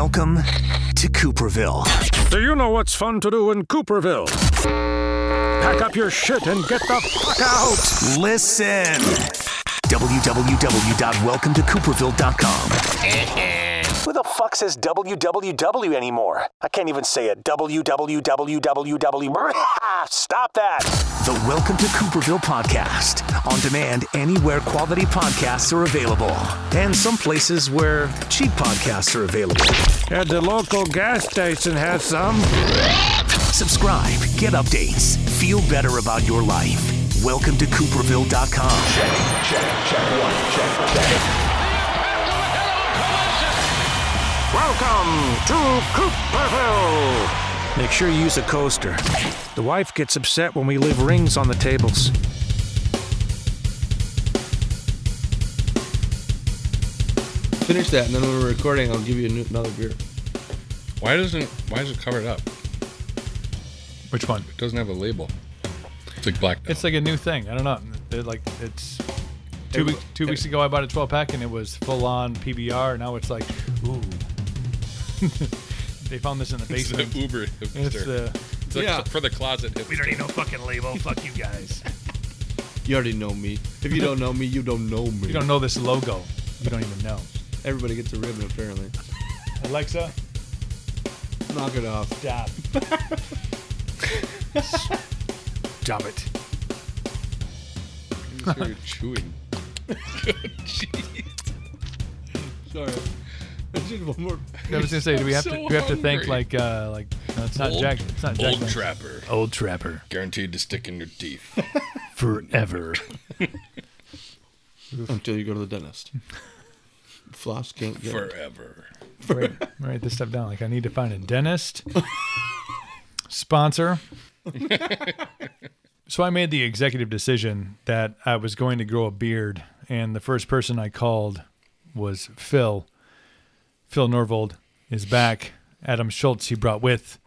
Welcome to Cooperville. Do you know what's fun to do in Cooperville? Pack up your shit and get the fuck out! Listen. www.welcometocooperville.com. Who the fuck says www anymore? I can't even say it. www. Stop that. The Welcome to Cooperville podcast. On demand anywhere quality podcasts are available. And some places where cheap podcasts are available. At the local gas station has some. Subscribe, get updates, feel better about your life. Welcome to Cooperville.com. Welcome to Cooperville! Make sure you use a coaster. The wife gets upset when we leave rings on the tables. Finish that, and then when we're recording, I'll give you a new, another beer. Why doesn't why is it covered up? Which one? It doesn't have a label. It's like black. It's like a new thing. I don't know. They're like it's two weeks. Two weeks ago, I bought a 12 pack and it was full on PBR. Now it's like, ooh. They found this in the it's the basement. Uber It's hipster. the. It's like Yeah. for the closet hipster. We don't need no fucking label. Fuck you guys. You already know me. If you don't know me, you don't know me. You don't know this logo. You don't even know. Everybody gets a ribbon, apparently. Alexa, Knock it off. stop. Stop it. You just hear chewing. Sorry. I one more. I was gonna say, do we have to? Do we have to thank hungry. like uh like? No, it's not Old- Jack. It's not Jack. Old Daniels. trapper, Old Trapper. guaranteed to stick in your teeth. Forever. Until you go to the dentist. Floss can't get. Forever. write, write this stuff down. Like I need to find a dentist. Sponsor. so I made the executive decision that I was going to grow a beard, and the first person I called was Phil. Phil Norvold is back. Adam Schultz he brought with.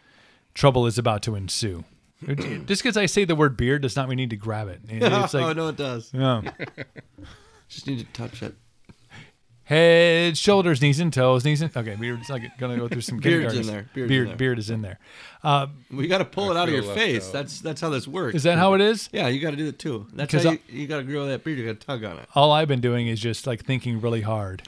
Trouble is about to ensue. Just because I say the word beard does not mean we need to grab it. It's like, oh, no, it does. yeah. Just need to touch it. Head, shoulders, knees and toes, knees and okay. We're just like gonna go through some Beard's kindergarten. in there. Beard's beard, in there. beard is in there. Uh, We got to pull it out of your face. out. That's that's how this works. is that how it is? Yeah, you got to do it too. That's how you, you got to grow that beard. You got to tug on it. All I've been doing is just like thinking really hard.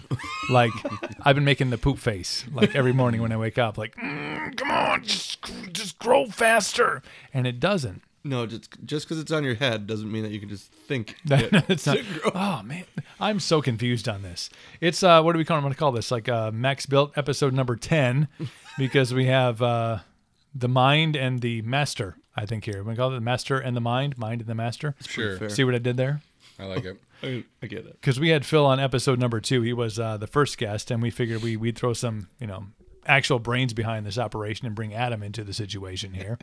Like I've been making the poop face like every morning when I wake up. Like, "Mm, come on, just just grow faster, and it doesn't. No, just just because it's on your head doesn't mean that you can just think. That- it it's not. Oh man, I'm so confused on this. It's uh, what do we call? I'm going to call this like uh, Max Built episode number ten, because we have uh, the mind and the master. I think here we call it the master and the mind, mind and the master. Sure. See what I did there? I like it. I, I get it. Because we had Phil on episode number two. He was uh, the first guest, and we figured we we'd throw some you know actual brains behind this operation and bring Adam into the situation here.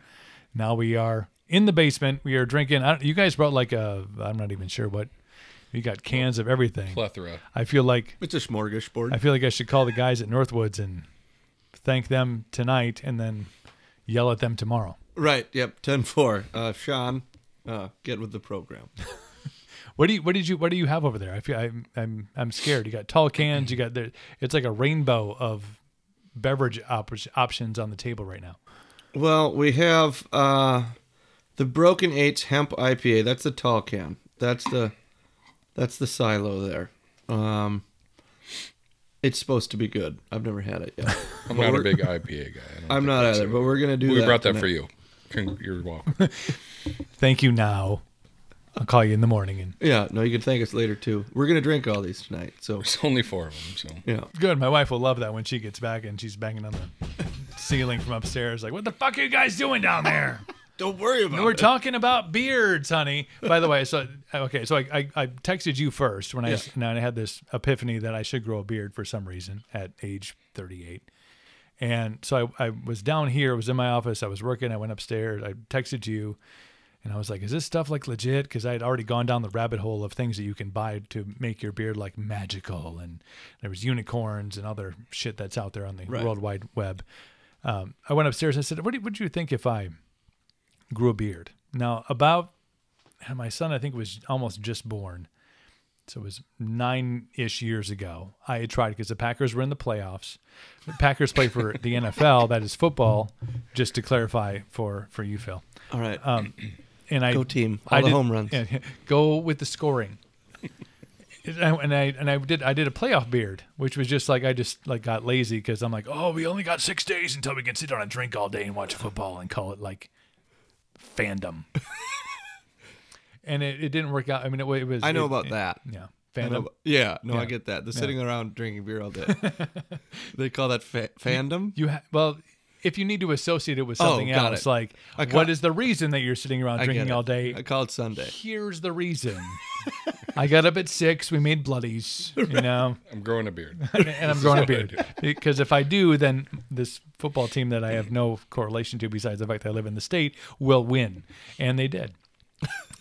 now we are in the basement. We are drinking. I don't, you guys brought like a I'm not even sure what. You got cans of everything. Plethora. I feel like It's a smorgasbord. I feel like I should call the guys at Northwoods and thank them tonight, and then yell at them tomorrow. right. Yep. 10-4. Uh, Sean, uh, get with the program. What do you? What did you? What do you have over there? I feel I'm I'm I'm scared. You got tall cans. You got there. It's like a rainbow of beverage op- options on the table right now. Well, we have uh, the Broken Eights Hemp IPA. That's the tall can. That's the that's the silo there. Um, it's supposed to be good. I've never had it yet. I'm But not a big IPA guy. I don't I'm not either, a- but we're gonna do We that. brought that tonight. for you. You're welcome. Thank you. Now, I'll call you in the morning. And Yeah, no, you can thank us later too. We're gonna drink all these tonight. So There's only four of them, so yeah, good. My wife will love that when she gets back and she's banging on the ceiling from upstairs. Like, what the fuck are you guys doing down there? don't worry about it. We're talking about beards, honey. By the way, so okay, so I, I, I texted you first when I and I had this epiphany that I should grow a beard for some reason at age 38. And so I, I was down here, I was in my office, I was working, I went upstairs, I texted you, and I was like, is this stuff like legit? Because I had already gone down the rabbit hole of things that you can buy to make your beard like magical. And there was unicorns and other shit that's out there on the Right. World Wide Web. Um, I went upstairs and I said, what do, what do you think if I grew a beard? Now, about my son, I think, was almost just born. so it was nine ish years ago. I had tried because the Packers were in the playoffs. The Packers play for the NFL, that is football. Just to clarify for for you, Phil. All right. Um, and I Go team. All the did- home runs. yeah, go with the scoring. And I, and I and I did I did a playoff beard, which was just like I just like got lazy because I'm like, oh, we only got six days until we can sit down and drink all day and watch football and call it like fandom. and it, it didn't work out. I mean, it, it was. I know it- about it- that. Yeah, I know fandom. about- yeah, no, Yeah. I get that. The sitting around drinking beer all day. they call that fa- fandom. You ha- well, if you need to associate it with Oh, something got else, it. like I ca- what is the reason that you're sitting around I drinking all day? I call it Sunday. Here's the reason. I got up at six. We made bloodies, you know. I'm growing a beard. and I'm growing a beard because if I do, then this football team that I have no correlation to, besides the fact that I live in the state, will win, and they did.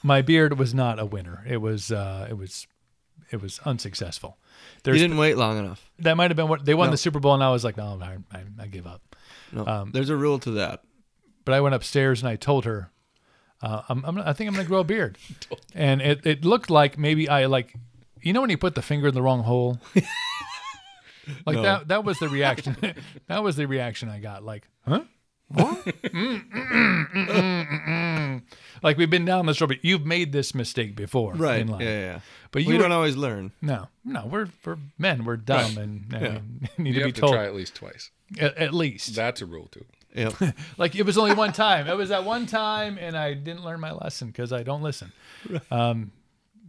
My beard was not a winner. It was. Uh, it was. It was unsuccessful. You didn't wait long enough. that might have been what they won No. the Super Bowl, and I was like, no, I, I, I give up. No, Um, there's a rule to that. But I went upstairs and I told her, uh, I'm, I'm, I think I'm going to grow a beard, and it, it looked like maybe I like, you know, when you put the finger in the wrong hole. Like No. that. That was the reaction. that was the reaction I got. Like, huh? What? Mm, mm, mm. Like we've been down this road, but you've made this mistake before, Right. In Yeah, life. yeah, yeah. But We you don't always learn. no, no, we're we're men. We're dumb and, and Yeah. we need You to be have to told try at least twice. at, at least. That's a rule too. Yep. like it was only one time. It was that one time, and I didn't learn my lesson because I don't listen. Um,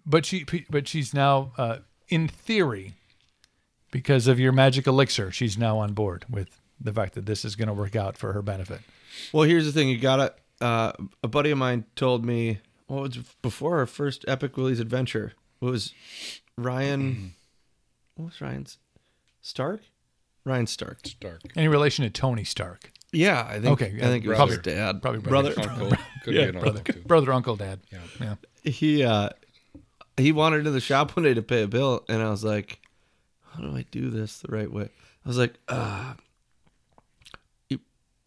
but she, but she's now, uh, in theory, because of your magic elixir, she's now on board with the fact that this is going to work out for her benefit. Well, here's the thing. You gotta. Uh, a buddy of mine told me. Well, it was before our first Epic Willie's adventure. It was Ryan. what was Ryan's? Stark. Ryan Stark. Stark. Any relation to Tony Stark? Yeah, I think. Okay, I think it was his dad. Probably brother. brother. Uncle. Could be an uncle too. Brother, uncle, dad. Yeah. Yeah. He uh, he wandered into the shop one day to pay a bill, and I was like, "How do I do this the right way?" I was like, "Uh, you,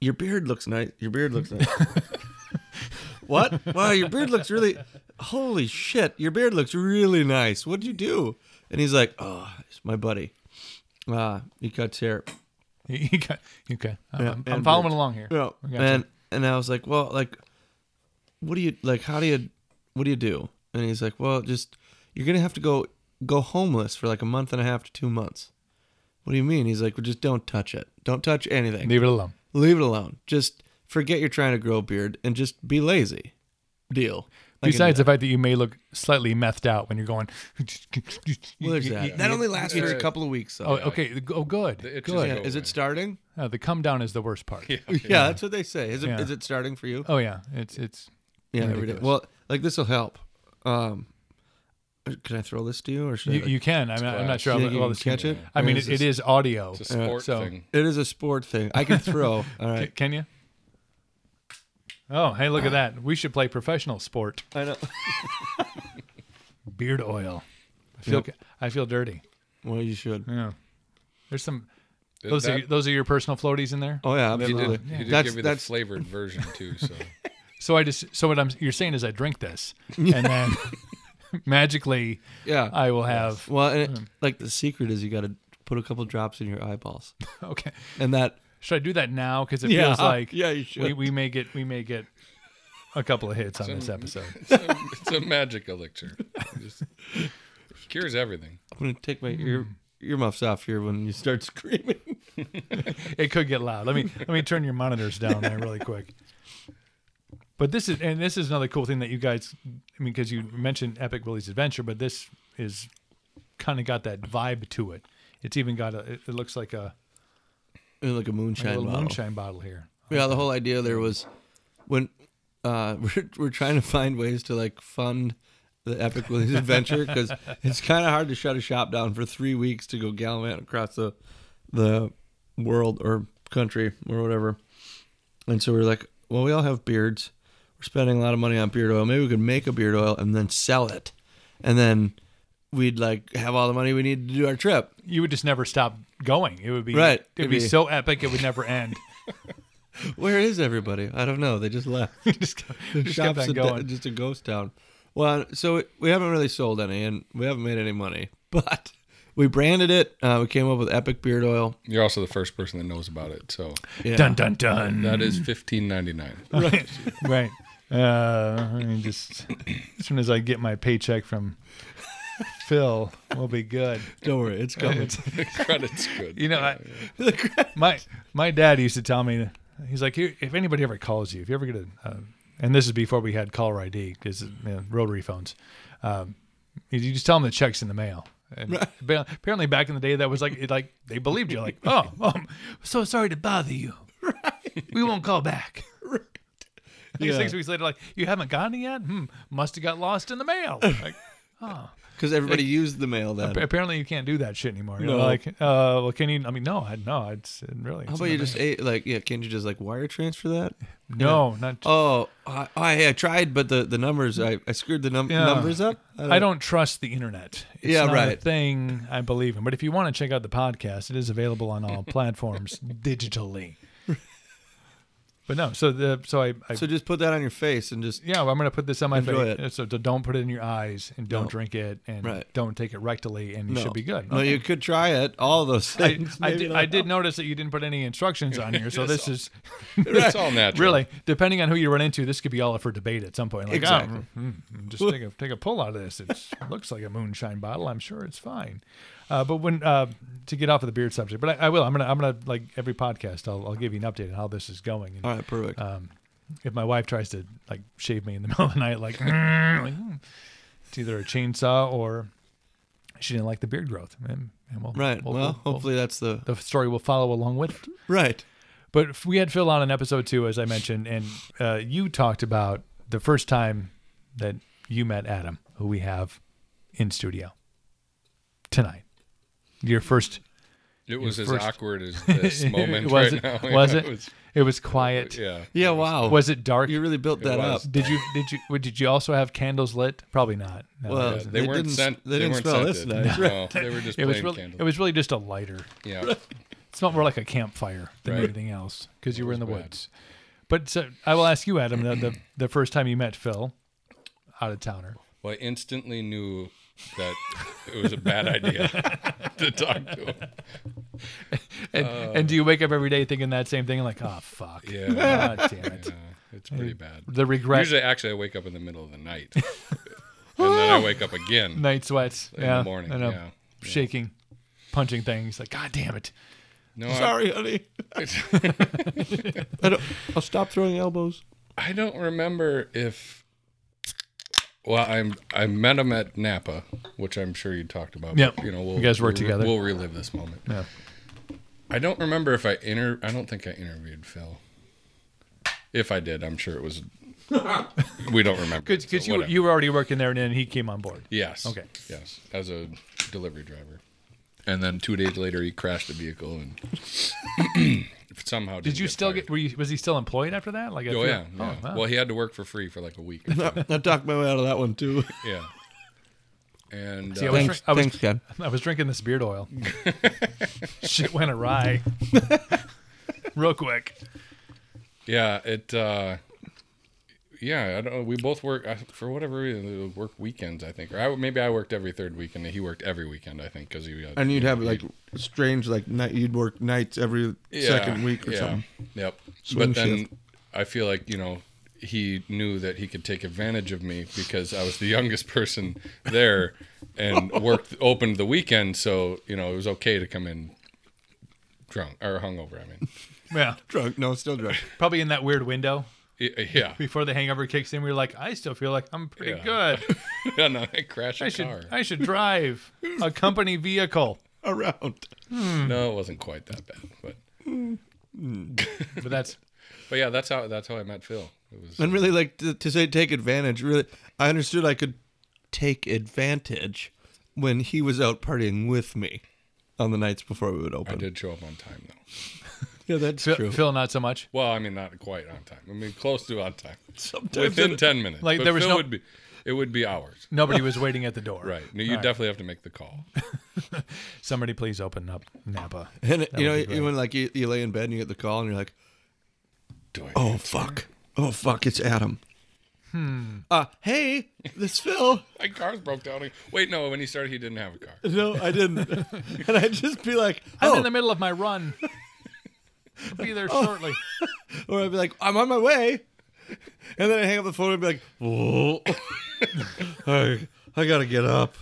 your beard looks nice. Your beard looks nice." what? Wow, your beard looks really. Holy shit, your beard looks really nice. What'd you do? And he's like, "Oh, it's my buddy. Uh, he cuts hair." You you got, okay. I'm, Yeah, I'm and following birds. along here. Yeah. Gotcha. And and I was like, well, like, what do you like? How do you what do you do? And he's like, well, just you're gonna have to go go homeless for like a month and a half to two months. What do you mean? He's like, well, just don't touch it. Don't touch anything. Leave it alone. Leave it alone. Just forget you're trying to grow a beard and just be lazy. Deal. I can do Besides the fact that you may look slightly methed out when you're going. well, there's that. That only lasts for a couple of weeks. Though. Oh, Though. okay. Oh, good. The itches Good. yeah. Is it starting? Uh, the come down is the worst part. Yeah. Yeah, that's what they say. Is it? Is Yeah. it starting for you? Oh yeah, it's it's Yeah, every day. Well, like this will help. Um, can I throw this to you, or should you, I, you can. I'm not, I'm not sure. You how think you well can catch it? I mean, Or it, is it this- is audio. It's a sport so- thing. It is a sport thing. I can throw. All Ca- right. Can you? Oh, hey, look at that. We should play professional sport. I know. Beard oil. I feel I feel dirty. Well, you should. Yeah. There's some. Did Those are those are your personal floaties in there. Oh yeah, He absolutely. did, he did That's give you the flavored version too. So So I just so what I'm you're saying is I drink this and then magically yeah. I will have well, and it, hmm. like the secret is you got to put a couple drops in your eyeballs, okay. and that Should I do that now? Because it Yeah, feels uh, like yeah, you should. we, we may get we may get a couple of hits on this episode. it's a, it's a magic elixir. Just cures everything. I'm gonna take my ear hmm. earmuffs off here when you start screaming. It could get loud. Let me let me turn your monitors down there really quick. But this is and this is another cool thing that you guys. I mean, because you mentioned Epic Willie's Adventure, but this is kind of got that vibe to it. It's even got a. It, it looks like a, like a like a moonshine bottle. moonshine bottle here. Yeah, the whole idea there was when uh, we're we're trying to find ways to like fund the Epic Willie's adventure because it's kind of hard to shut a shop down for three weeks to go gallivant across the the world or country or whatever. And so we're like, well, we all have beards. We're spending a lot of money on beard oil. Maybe we could make a beard oil and then sell it, and then we'd like have all the money we need to do our trip. You would just never stop going. It would be Right. It would It'd be, be- so epic. It would never end. Where is everybody? I don't know. They just left. just go- The just kept shop's on a, going. just a ghost town. Well, so we- we haven't really sold any, and we haven't made any money, but we branded it. Uh, we came up with Epic Beard Oil. You're also the first person that knows about it, so Yeah. Dun dun dun. that is fifteen ninety nine. right. right. Uh, I mean, just as soon as I get my paycheck from Phil, we'll be good. Don't worry, it's coming. Credit's good. You know, I, my my dad used to tell me, he's like, if anybody ever calls you, if you ever get a, uh, and this is before we had caller ID because you know, rotary phones, um, you just tell them the check's in the mail. And appa- apparently, back in the day, that was like, it, like they believed you. Like, oh, oh, so sorry to bother you. We won't call back. Like Yeah. Six weeks later, like, you haven't gotten it yet? Hmm, must have got lost in the mail. Like, Because everybody used the mail then. apparently, you can't do that shit anymore. No. like, uh, well, can you? I mean, no, I no, it's it really. How about you just ate like yeah? Can't you just like wire transfer that? No, not. Oh, I, I, I tried, but the, the numbers I, I screwed the num- Yeah. numbers up. I don't trust the internet. It's Yeah, not a right. thing I believe in. But if you want to check out the podcast, it is available on all platforms digitally. But no, so the so I, I So just put that on your face and just yeah, well, I'm gonna put this on my Enjoy face. it. So d- don't put it in your eyes and don't No. drink it and Right. don't take it rectally and you no. should be good. No, Okay. you could try it. All of those I, things. I maybe did, not. I did notice that you didn't put any instructions on here, so this is It's all natural. really depending on who you run into. This could be all up for debate at some point. Like, Exactly. oh, mm, mm, just take a take a pull out of this. It looks like a moonshine bottle. I'm sure it's fine. Uh, but when uh, to get off of the beard subject, but I, I will. I'm gonna I'm gonna like every podcast. I'll, I'll give you an update on how this is going. And, All right, perfect. um, if my wife tries to like shave me in the middle of the night, like, like, hmm, it's either a chainsaw or she didn't like the beard growth. And, and we'll, right. we'll- we'll- hopefully that's the the story will follow along with it. right. But we had Phil on in episode two, as I mentioned, and uh, you talked about the first time that you met Adam, who we have in studio tonight. Your first. It was as first- awkward as this moment was right it? now. Was Yeah, it? was- It was quiet. yeah. Yeah. Wow. Was it dark? you really built that up? Did you did you well, did you also have candles lit? Probably not. No, Well, Yeah, they, They weren't didn't- sent. they didn't weren't smell this scented. nice. No, they were just it was really candles. it was really just a lighter. yeah. It smelled more like a campfire than Right. anything else because you were in the bad. woods. But so, I will ask you, Adam, the, the the first time you met Phil, out of towner. Well, I instantly knew that it was a bad idea to talk to him. And, and do you wake up every day thinking that same thing? Like, oh fuck, Yeah. God damn it. Yeah, it's pretty bad. The regret, Usually, actually, I wake up in the middle of the night, and then I wake up again. night sweats, In yeah, the morning, I know. yeah, yeah. shaking, punching things. Like, God damn it. No, I- Sorry, honey. I don't, I'll stop throwing elbows. I don't remember if. Well, I'm I met him at Napa, which I'm sure you talked about. Yep. but, You know, we'll, You guys work we'll- together. We'll relive this moment. Yeah. I don't remember if I inter. I don't think I interviewed Phil. If I did, I'm sure it was. we don't remember. Because so you whatever. you were already working there, and then he came on board. Yes. Okay. Yes, as a delivery driver, and then two days later he crashed a vehicle and somehow. Did didn't you get still fired. get? Were you, was he still employed after that? Like, Oh feel- yeah. yeah. wow. Well, he had to work for free for like a week. Or so. I talked my way out of that one too. yeah. And See, I uh, was, Thanks, drink- I was, thanks, Ken. I was drinking this beard oil. Shit went awry. Real quick. yeah, it. uh yeah, I don't know. We both work I- for whatever reason. we Work weekends, I think, or I, maybe I worked every third weekend. and He worked every weekend, I think, because he. Had, And you'd have he- like strange like night. You'd work nights every Yeah, second week or yeah, something. Yep. Swing but then shift. I feel like you know he knew that he could take advantage of me because I was the youngest person there and worked opened the weekend, so you know it was okay to come in drunk or hungover. I mean, Yeah. Drunk? No, still drunk. Probably in that weird window Y- yeah, before the hangover kicks in. We were like, I still feel like I'm pretty Yeah. good. yeah. No, I crashed a I should car. I should drive a company vehicle. Around. Hmm. No, it wasn't quite that bad, but hmm. But that's but yeah, that's how that's how I met Phil. It was And really, like to, to say take advantage. Really, I understood I could take advantage when he was out partying with me on the nights before we would open. I did show up on time though. Yeah, that's Phil, true. Phil not so much. Well, I mean, not quite on time. I mean, close to on time. Sometimes Within it- ten minutes. Like, But there was Phil no- would be. It would be hours. Nobody was waiting at the door. Right. No, you All right. definitely have to make the call. Somebody please open up Napa. and it- you know, would be great. you when like you, you lay in bed and you get the call and you're like, Do I oh fuck, oh fuck, it's Adam. Hmm. Uh, hey, this Phil. My car's broke down. Wait, no. When he started, he didn't have a car. No, I didn't. and I'd just be like, I'm oh, in the middle of my run. I'll be there oh. shortly. or I'd be like, I'm on my way. And then I hang up the phone and be like, whoa, I, I gotta get up,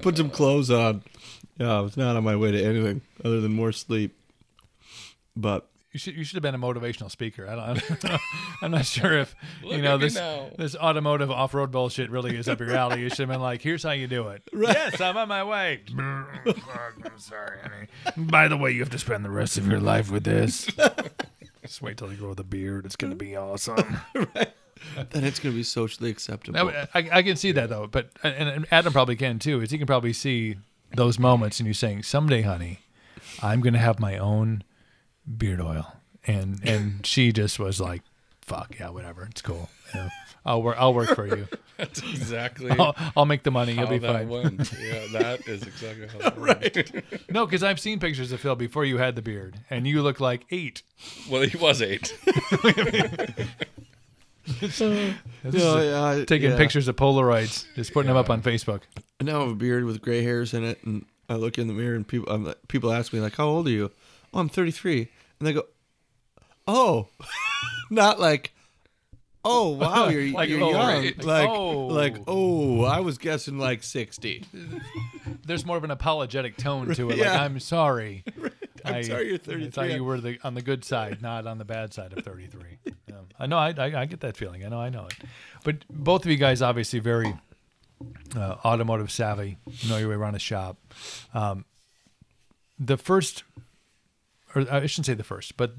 put some clothes on. Yeah, I was not on my way to anything other than more sleep. But You should you should have been a motivational speaker. I don't. I'm not sure if you know this now. this automotive off road bullshit really is up your alley. You should have been like, "Here's how you do it." Yes, I'm on my way. I'm sorry, honey. By the way, you have to spend the rest of your life with this. Just wait till you grow the beard. It's gonna be awesome. then it's gonna be socially acceptable. Now, I, I can see that though, but and, and Adam probably can too. Is he can probably see those moments, and you saying, "Someday, honey, I'm gonna have my own beard oil," and and she just was like, "Fuck yeah, whatever, it's cool. Yeah, I'll work. I'll work for you. That's exactly I'll, I'll make the money. You'll how be that fine." went. Yeah, that is exactly how that went. No, because I've seen pictures of Phil before you had the beard, and you look like eight. Well, he was eight. This is Yeah, yeah, taking yeah. pictures of Polaroids, just putting them up on Facebook. I now have a beard with gray hairs in it, and I look in the mirror, and people I'm, people ask me like, "How old are you?" Oh, I'm 33, and they go, "Oh," not like, "Oh, wow, you're, Like, you're oh, young," right. like, Oh. like, "Oh, I was guessing like 60." There's more of an apologetic tone to it. Like, I'm sorry. I'm I- sorry you're 33. I thought you were the on the good side, not on the bad side of 33. Yeah. I know. I, I I get that feeling. I know. I know it. But both of you guys obviously very uh, automotive savvy. Know your way around a shop. Um, the first, or I shouldn't say the first, but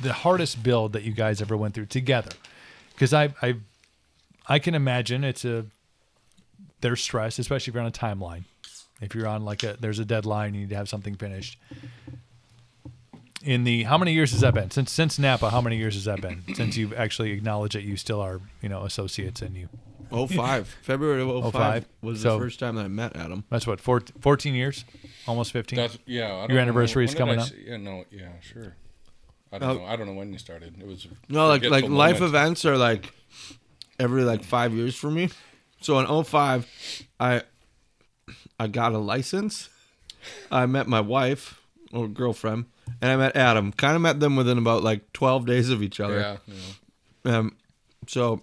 the hardest build that you guys ever went through together, because I I I can imagine it's a there's stress, especially if you're on a timeline. If you're on like a there's a deadline, you need to have something finished. In the how many years has that been since since Napa? How many years has that been since you've actually acknowledged that you still are you know associates and you? 05. February of 05, 05. was So- the first time that I met Adam. That's what 14, 14 years, almost fifteen. That's yeah. I don't Your know. anniversary is When did coming I up? s- Yeah, no, yeah, sure. I don't Oh. know. I don't know when you started. It was No, like like forgetful life moment. events are like every like five years for me. So in 05, I I got a license. I met my wife or girlfriend, and I met Adam. Kind of met them within about like 12 days of each other. Yeah, yeah. Um, so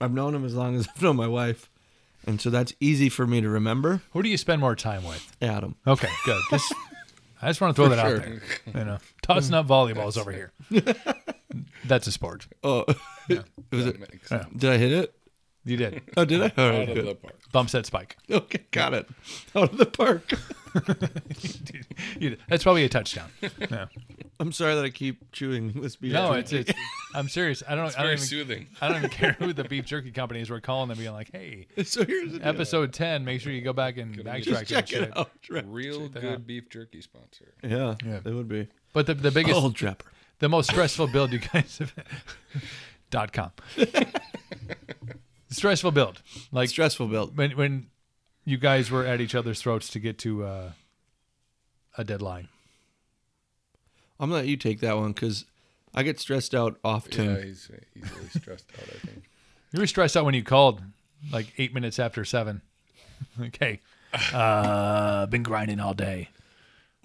I've known him as long as I've known my wife, and so that's easy for me to remember. Who do you spend more time with? Adam. Okay, good. Just I just want to throw that sure. out there. You know, tossing up volleyballs over here. That's a sport. Oh, was it? Makes Did I hit it? You did. Oh, did I? All out right, of good. the park. Bump set spike. Okay, got it. Out of the park. You did. That's probably a touchdown. Yeah. I'm sorry that I keep chewing this beef. No, jerky. it's, it's I'm serious. I don't. It's I don't very even, soothing. I don't even care who the beef jerky company is. We're calling them, being like, "Hey, so here's the deal. episode ten. Make sure you go back and Just backtrack Just and check shit." it out. Trap. Real that good out. beef jerky sponsor. Yeah, Yeah. it would be. But the the biggest, Old Trapper. the most stressful build you guys have dot com. stressful build, like Stressful build. when when you guys were at each other's throats to get to uh, a deadline. I'm gonna let you take that one because I get stressed out often. Yeah, he's easily stressed out. I think. You were stressed out when you called, like eight minutes after seven. okay, uh, been grinding all day.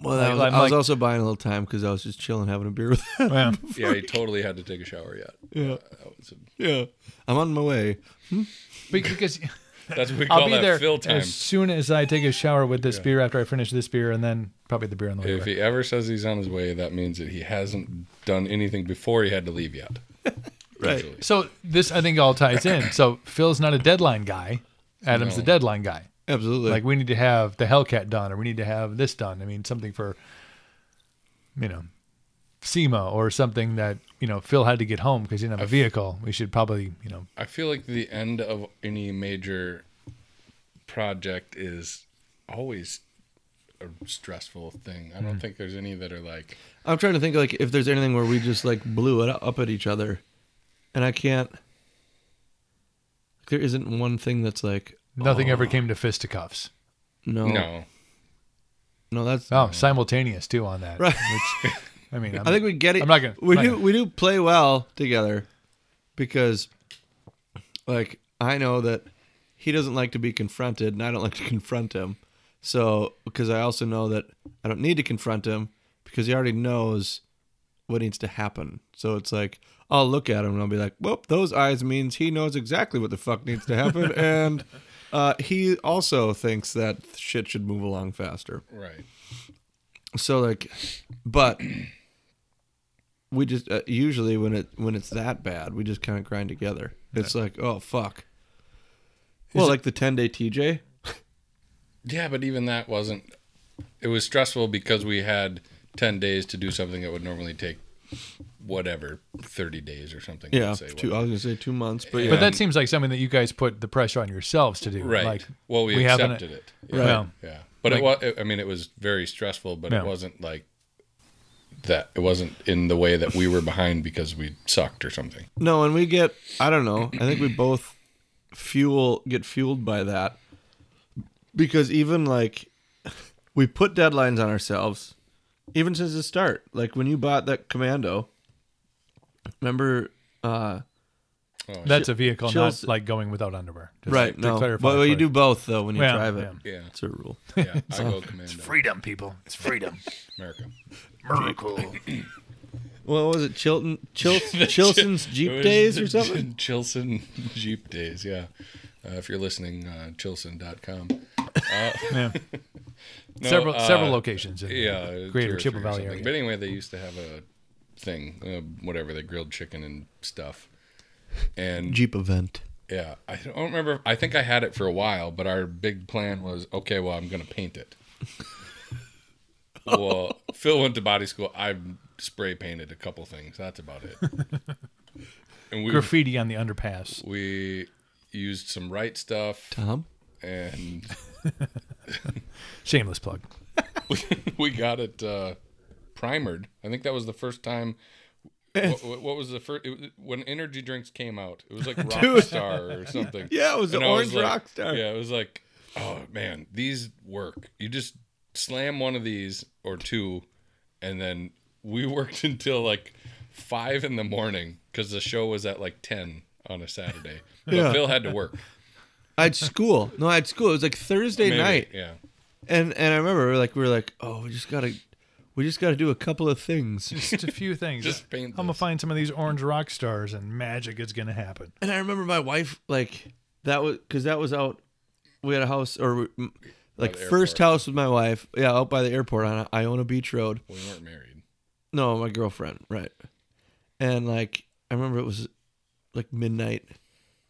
Well, I was, I'm I was also buying a little time because I was just chilling, having a beer with them. Well, Yeah, he totally had to take a shower yet. yeah, That was a, yeah. I'm on my way. be- because that's what we I'll call be that there fill time. as soon as I take a shower with this beer after I finish this beer, and then probably the beer on the way. If back. he ever says he's on his way, that means that he hasn't done anything before he had to leave yet. Right. Usually. So this I think all ties in. So Phil's not a deadline guy. Adam's the deadline guy. Absolutely. Like we need to have the Hellcat done, or we need to have this done. I mean, something for you know SEMA or something that you know Phil had to get home because he didn't have a vehicle. We should probably you know I feel like the end of any major project is always a stressful thing. I don't mm-hmm. think there's any that are like I'm trying to think like if there's anything where we just like blew it up at each other, and I can't. There isn't one thing that's like nothing ever came to fisticuffs. no, no. no. That's Oh, simultaneous too on that. Right. Which I mean, I'm, I think we get it. I'm not gonna- We I'm do. gonna- We do play well together because like I know that he doesn't like to be confronted, and I don't like to confront him. So because I also know that I don't need to confront him because he already knows what needs to happen. So it's like I'll look at him and I'll be like, "Well, those eyes means he knows exactly what the fuck needs to happen," and uh, he also thinks that shit should move along faster. Right. So like, but we just uh, usually when it when it's that bad, we just kind of grind together. It's like, oh fuck. Well, it- like the ten day TJ. Yeah, but even that wasn't. It was stressful because we had ten days to do something that would normally take whatever thirty days or something. Yeah, say, two. I was gonna say two months, but yeah, But that seems like something that you guys put the pressure on yourselves to do. Right. Like, well, we, haven't- accepted it. Yeah. Right. Yeah. Yeah. But Like- it was. I mean, it was very stressful, but Yeah. it wasn't like that. It wasn't in the way that we were behind because we sucked or something. no, and we get. I don't know. I think we both fuel get fueled by that because even like we put deadlines on ourselves, even since the start. Like when you bought that Commando. Remember, uh, Oh, That's a vehicle, Chills- not like going without underwear. Just right? to no, clarify but you do both though when you Yeah, drive it. yeah. yeah. It's a rule. Yeah. I go commando. freedom, people. It's freedom. America. Miracle. What was it? Chilton, Chil, Chilson's Jeep days or something? Chilson Jeep days. Yeah. Uh, if you're listening, uh, chilson.com. yeah. No, several uh, several locations in yeah, the greater Chippewa Valley area. But anyway, they used to have a thing, uh, whatever, they grilled chicken and stuff. And Jeep event. yeah, I don't remember. I think I had it for a while, but our big plan was okay. Well, I'm going to paint it. well, Phil went to body school. I spray painted a couple things. That's about it. And we Graffiti on the underpass. we used some right stuff Tom? and Shameless plug. we got it uh, primered. I think that was the first time. What, what- what was the first? It, when energy drinks came out, it was like Rockstar or something. Yeah, it was the And I orange like- Rockstar. Yeah, it was like, oh man, these work. You just slam one of these or two, and then we worked until like five in the morning because the show was at like ten on a Saturday. But Yeah. Phil had to work. I had school. No, I had school. It was like Thursday Maybe, night. Yeah. And and I remember we were like we were like, oh, we just gotta we just gotta do a couple of things. Just a few things. Just paint I'm gonna find some of these orange Rockstars, and magic is gonna happen. And I remember my wife like that was because that was out. We had a house or we- m- like first house with my wife. Yeah, out by the airport on Iona Beach Road. We weren't married. No, my girlfriend, right? And like I remember it was like midnight.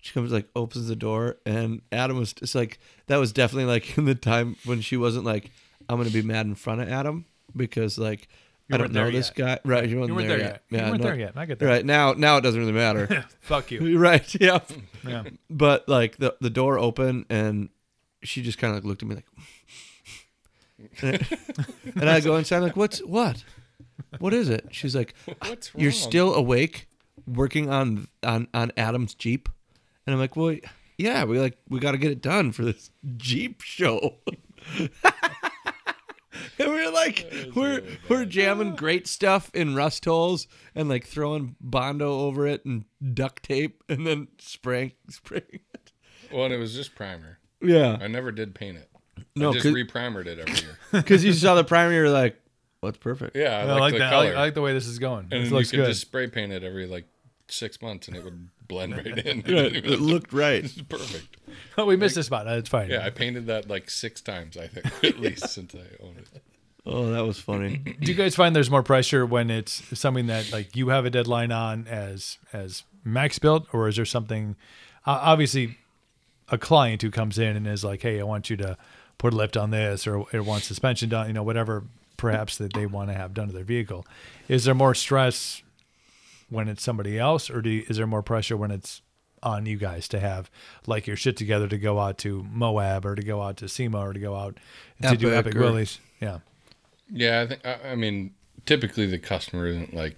She comes like opens the door and Adam was just like that was definitely like in the time when she wasn't like I'm gonna be mad in front of Adam because like You I don't know this yet. guy. Right, you weren't, You weren't there, there yet. yet. You weren't no- there yet. I get that. Right now, now it doesn't really matter. Fuck you. right, yeah. Yeah. But like the the door open and she just kind of like looked at me like, and I go inside like, what's what? What is it? She's like, What's you're still awake, working on on on Adam's Jeep, and I'm like, well, yeah, we like we got to get it done for this Jeep show. And we're like, we're we're jamming great stuff in rust holes and like throwing bondo over it and duct tape and then spraying spraying it. Well, and it was just primer. Yeah, I never did paint it. No, I just 'cause- re-primered it every year. because you saw the primer, you're like, what's perfect? Yeah, I, I like, like the that. I color. like, I like the way this is going. and This you looks could good. just spray paint it every like six months, and it would blend right in. Right, it looked right. It's perfect. Oh, we missed a spot. It's fine. Yeah, I painted that like six times, I think, at least since I own it. Oh, that was funny. Do you guys find there's more pressure when it's something that like you have a deadline on as as Max built, or is there something? Uh, obviously, a client who comes in and is like, "Hey, I want you to put a lift on this, or it wants suspension done," you know, whatever perhaps that they want to have done to their vehicle. Is there more stress when it's somebody else, or do you, is there more pressure when it's on you guys to have like your shit together to go out to Moab or to go out to SEMA or to go out to do Epic Epic or- Willies? Yeah. Yeah, I think. I, I mean, typically the customer isn't like,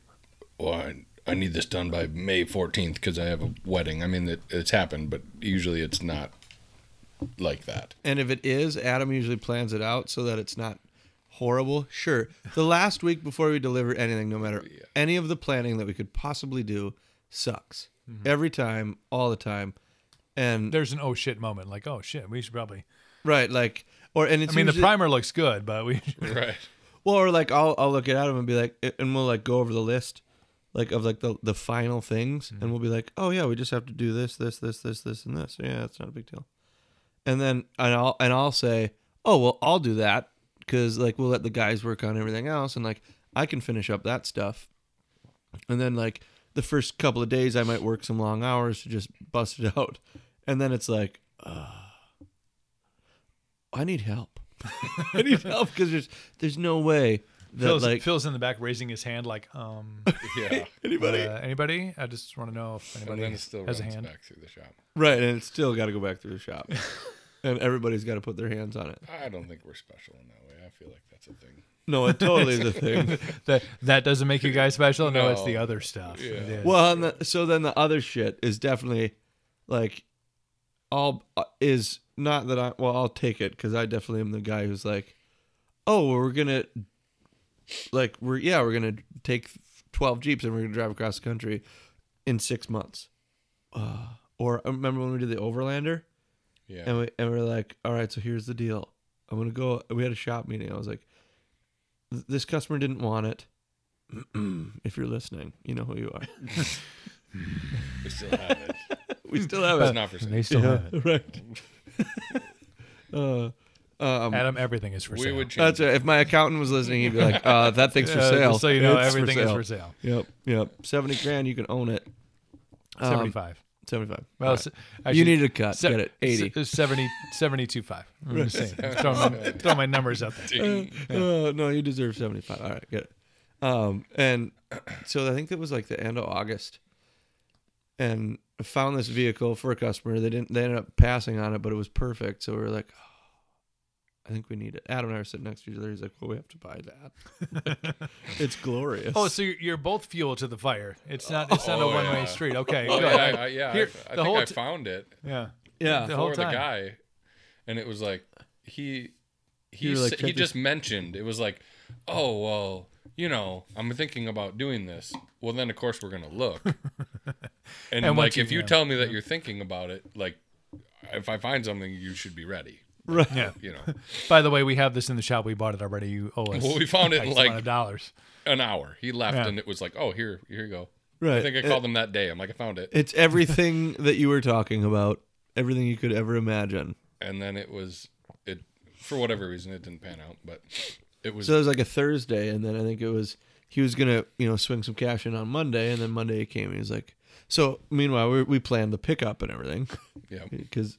"Well, I, I need this done by May 14th because I have a wedding." I mean, it, it's happened, but usually it's not like that. And if it is, Adam usually plans it out so that it's not horrible. Sure. The last week before we deliver anything, no matter any of the planning that we could possibly do, sucks. Mm-hmm. Every time, all the time. and There's an oh shit moment. Like oh shit, we should probably. right, like, or and I it's mean, the primer looks good, but we. Right. Well, or like I'll I'll look at Adam and be like, and we'll like go over the list, like of like the the final things, and we'll be like, oh yeah, we just have to do this, this, this, this, this, and this. Yeah, that's not a big deal. And then and I'll and I'll say, oh well, I'll do that because like we'll let the guys work on everything else, and like I can finish up that stuff. And then like the first couple of days, I might work some long hours to just bust it out, and then it's like, uh, I need help. I need help because there's there's no way that Phil's, like Phil's in the back raising his hand like um Yeah. anybody uh, anybody. I just want to know if And anybody then still has runs a hand. back through the shop. right, and it's still got to go back through the shop, and everybody's got to put their hands on it. I don't think we're special in that way. I feel like that's a thing. No, it totally is a thing. That that doesn't make you guys special. No, it's the other stuff. Yeah. Well, and the, so then the other shit is definitely like all uh, is not that I well I'll take it because I definitely am the guy who's like, oh, well, we're gonna like we're yeah we're gonna take twelve jeeps and we're gonna drive across the country in six months. Uh, or I remember when we did the Overlander Yeah. and we and we're like, all right, so here's the deal. I'm gonna go. We had a shop meeting. I was like, this customer didn't want it. if you're listening, you know who you are. we still have it. We still have It's it. not for sale. they still have it. right. uh, um, Adam, everything is for We sale. would change. that's right. If my accountant was listening, he'd be like, uh, "That thing's for Yeah, sale." just so you know, It's everything is for sale. Yep, yep. Seventy grand, you can own it. Um, Seventy-five. Seventy-five. Well, All s- actually, you need a cut. se- Get it. Eighty. se- 70, 72 five. I'm just saying. Throw my, throw my numbers out there. Ding. Oh no, you deserve seventy five. All right, get it. Um, and so I think it was like the end of August, and I found this vehicle for a customer. They didn't. They ended up passing on it, but it was perfect. So we were like, oh, I think we need it. Adam and I are sitting next to each other. He's like, Well, we have to buy that. it's glorious. Oh, so you're, you're both fuel to the fire. It's not. It's not a oh, one way yeah. street. Okay. Oh, yeah, I, I- yeah. Here, I, I the think whole I t- found it yeah. yeah. the whole for the guy, and it was like he he You like, sa- check he this- just mentioned it was like, oh well, you know, I'm thinking about doing this. Well, then of course we're gonna look, and, And like you- if you yeah. tell me that you're thinking about it, like if I find something, you should be ready. Right. Yeah. You know, By the way, we have this in the shop. We bought it already. You owe us. well, we found it in like dollars. an hour. He left, Yeah. and it was like, oh here, here you go. Right. I think I called him that day. I'm like, I found it, It's everything that you were talking about. Everything you could ever imagine. and then it was it for whatever reason it didn't pan out, but it was So it was like a Thursday, and then I think it was he was gonna you know swing some cash in on Monday, and then Monday it came, and he was like, so meanwhile we we planned the pickup and everything yeah. because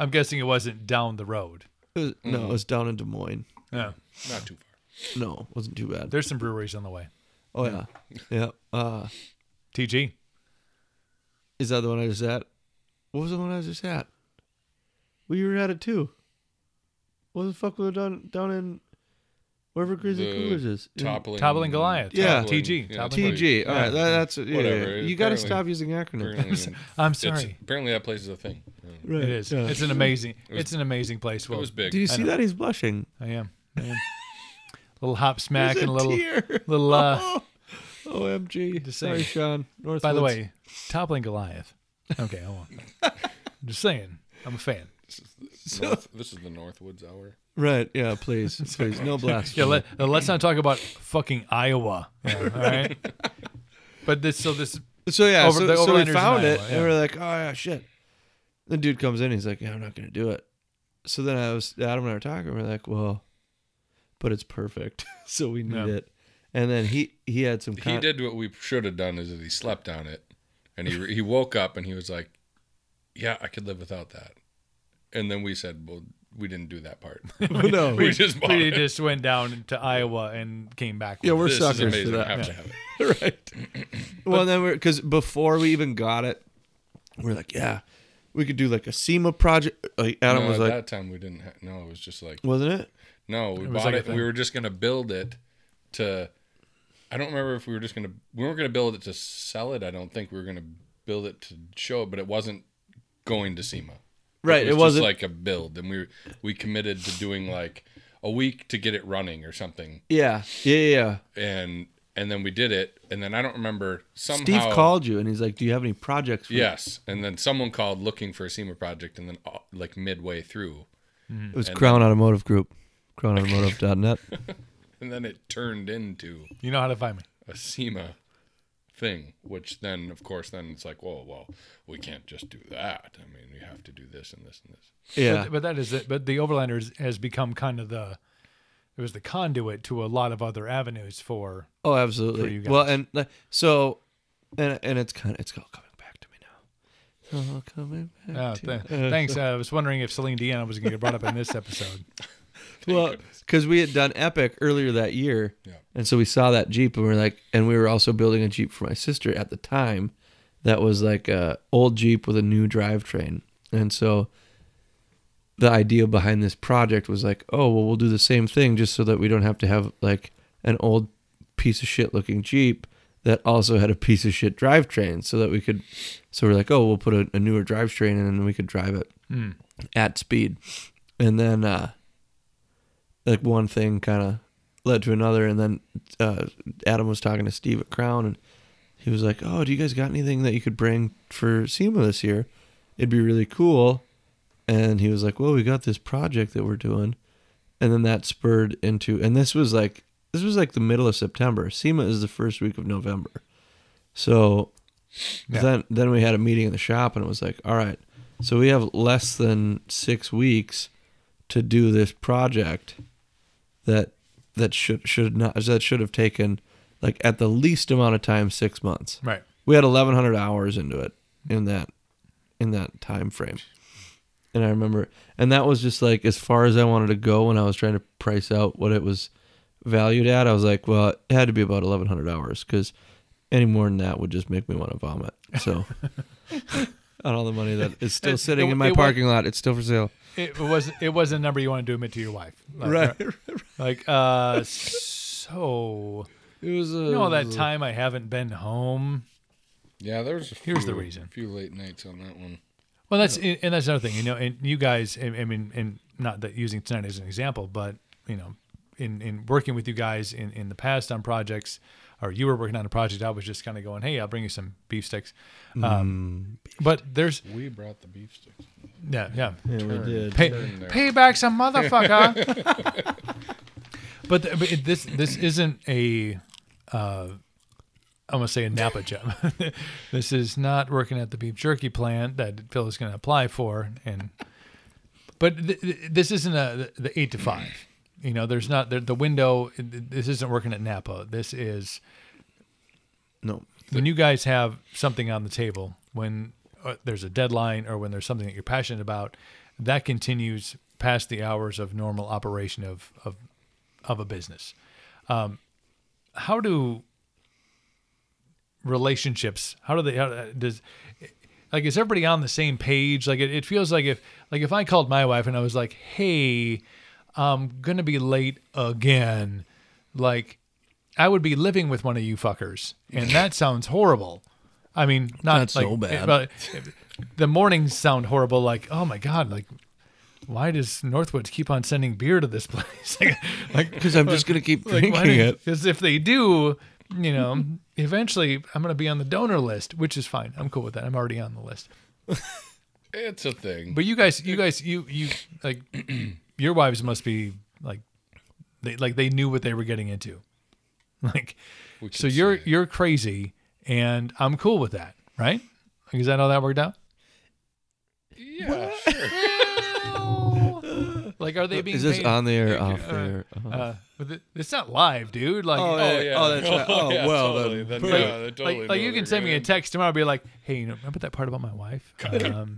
I'm guessing it wasn't down the road. it was, no Mm. it was down in Des Moines. Yeah. Not too far. No, it wasn't too bad. There's some breweries on the way. Oh yeah, yeah. Uh, TG. is that the one I just at? What was the one I was just at? We were at it too. What the fuck was it down down in wherever Grizzly The Coolers is? Toppling, Toppling Goliath. Yeah. TG. Yeah, Toppling- TG. All right, that, that's yeah, Whatever, yeah. You got to apparently- stop using acronyms. I'm it's- sorry. apparently that place is a thing. Yeah. Right. It is. yeah. It's an amazing. it's an amazing place. It Well, was big. Do you see that he's blushing? I am. I am. little hop smack There's and a little tear. little. Uh, OMG. Just Sorry, saying. Sean. Northwoods. by the way, toppling Goliath. Okay, I won't. I'm just saying. I'm a fan. North, this is the Northwoods hour. Right. Yeah, please. please. No blasphemy. Yeah, let, uh, let's not talk about fucking Iowa. Yeah, all right. But this, so this, so, yeah, Over- so, so we found it, Iowa, and we're like, oh, yeah, shit. The dude comes in, he's like, yeah, I'm not going to do it. So then I was, Adam and I were talking, we're like, well, but it's perfect. so we need Yeah. it. And then he, he had some He did what we should have done is that he slept on it, and he he woke up and he was like, "Yeah, I could live without that." And then we said, "Well, we didn't do that part. no. we just bought we it. just went down to Iowa and came back. Yeah, with we're this suckers for that. have to have it." right. well, then we're because before we even got it, we're like, yeah, we could do like a SEMA project. Like Adam no, was at like, that time we didn't. Ha- no, it was just like wasn't it? no, we It bought like it. We were just gonna build it to. I don't remember if we were just gonna. We weren't gonna build it to sell it. I don't think we were gonna build it to show it, but it wasn't going to SEMA. Right. It It, was wasn't just like a build, and we we committed to doing like a week to get it running or something, Yeah. Yeah. Yeah. and and then we did it, and then I don't remember somehow. Steve called you and he's like, "Do you have any projects?" For me?" Yes, and then someone called looking for a SEMA project, and then uh, like midway through, it was Crown Automotive Group, crownautomotive.net. and then it turned into You know how to find me. a SEMA thing, which then, of course, then it's like, whoa, well, we can't just do that. I mean, we have to do this and this and this. Yeah, But, but that is it. But the Overlanders has become kind of the it was the conduit to a lot of other avenues for oh, for absolutely. you Well, and so, and and it's kind of it's all coming back to me now. It's all coming back. Oh, to th- me. thanks. Uh, I was wondering if Celine Dion was going to get brought up in this episode. well, because we had done Epic earlier that year, Yeah. and so we saw that Jeep, and we are like, and we were also building a Jeep for my sister at the time, that was like a old Jeep with a new drivetrain, and so the idea behind this project was like, oh well, we'll do the same thing just so that we don't have to have like an old piece of shit looking Jeep that also had a piece of shit drivetrain, so that we could, so we're like, oh, we'll put a, a newer drivetrain in and we could drive it at speed, and then. uh like one thing kind of led to another and then uh, adam was talking to steve at crown and he was like oh do you guys got anything that you could bring for sema this year? It'd be really cool. And he was like well we got this project that we're doing. And then that spurred into and this was like this was like the middle of september. Sema is the first week of november. So Yeah. then then we had a meeting in the shop and it was like all right so we have less than six weeks to do this project that that should should not that should have taken like at the least amount of time six months. Right. we had 1100 hours into it in that in that time frame. And i remember and that was just like as far as i wanted to go when i was trying to price out what it was valued at i was like well it had to be about 1100 hours because any more than that would just make me want to vomit so on all the money that is still It- sitting it- in my it wa- parking lot it's still for sale It was it was a number you wanted to admit to your wife. Like, right Like uh so it was a you know all that time I haven't been home. Yeah, there's a few, Here's the reason. A few late nights on that one. Well, that's and that's another thing, you know. And you guys, I I mean, and not that using tonight as an example, but you know, in in working with you guys in in the past on projects, or you were working on a project, I was just kind of going, hey, I'll bring you some beef sticks. Um, but there's We brought the beef sticks. yeah, yeah. yeah, we did Pay, Turn there. back some motherfucker. but, th- but it, this this isn't a uh, I'm gonna say a Napa job. this is not working at the beef jerky plant that Phil is gonna apply for, and but th- th- this isn't a the eight to five. You know, there's not the, the window. This isn't working at Napa. This is no when you guys have something on the table, when uh, there's a deadline or when there's something that you're passionate about, that continues past the hours of normal operation of of, of a business. Um, how do relationships? How do they? How, uh, does like is everybody on the same page? Like it, it feels like if like if I called my wife and I was like, "Hey, I'm gonna be late again," like I would be living with one of you fuckers, and that sounds horrible. I mean, not, Not so like- bad. But the mornings sound horrible. Like, oh my god, like. Why does Northwoods keep on sending beer to this place? like, because i'm just gonna keep like, drinking it Because if they do, you know, eventually I'm going to be on the donor list, which is fine. I'm cool with that. I'm already on the list. It's a thing. But you guys, you guys, you you like your wives must be like they like they knew what they were getting into. Like, so you're say. you're crazy, and I'm cool with that, right? Like, is that how that worked out? yeah, sure. Like, are they being is this paid? on the air off the air Uh-huh. Uh, but it- it's not live, dude. Like, Oh, Oh yeah. yeah. Oh, that's right. Oh, yeah, well, totally. then- Then, Like, yeah, totally like, like you can you're send me a text tomorrow, and be like, "Hey, you know, remember that part about my wife? Um,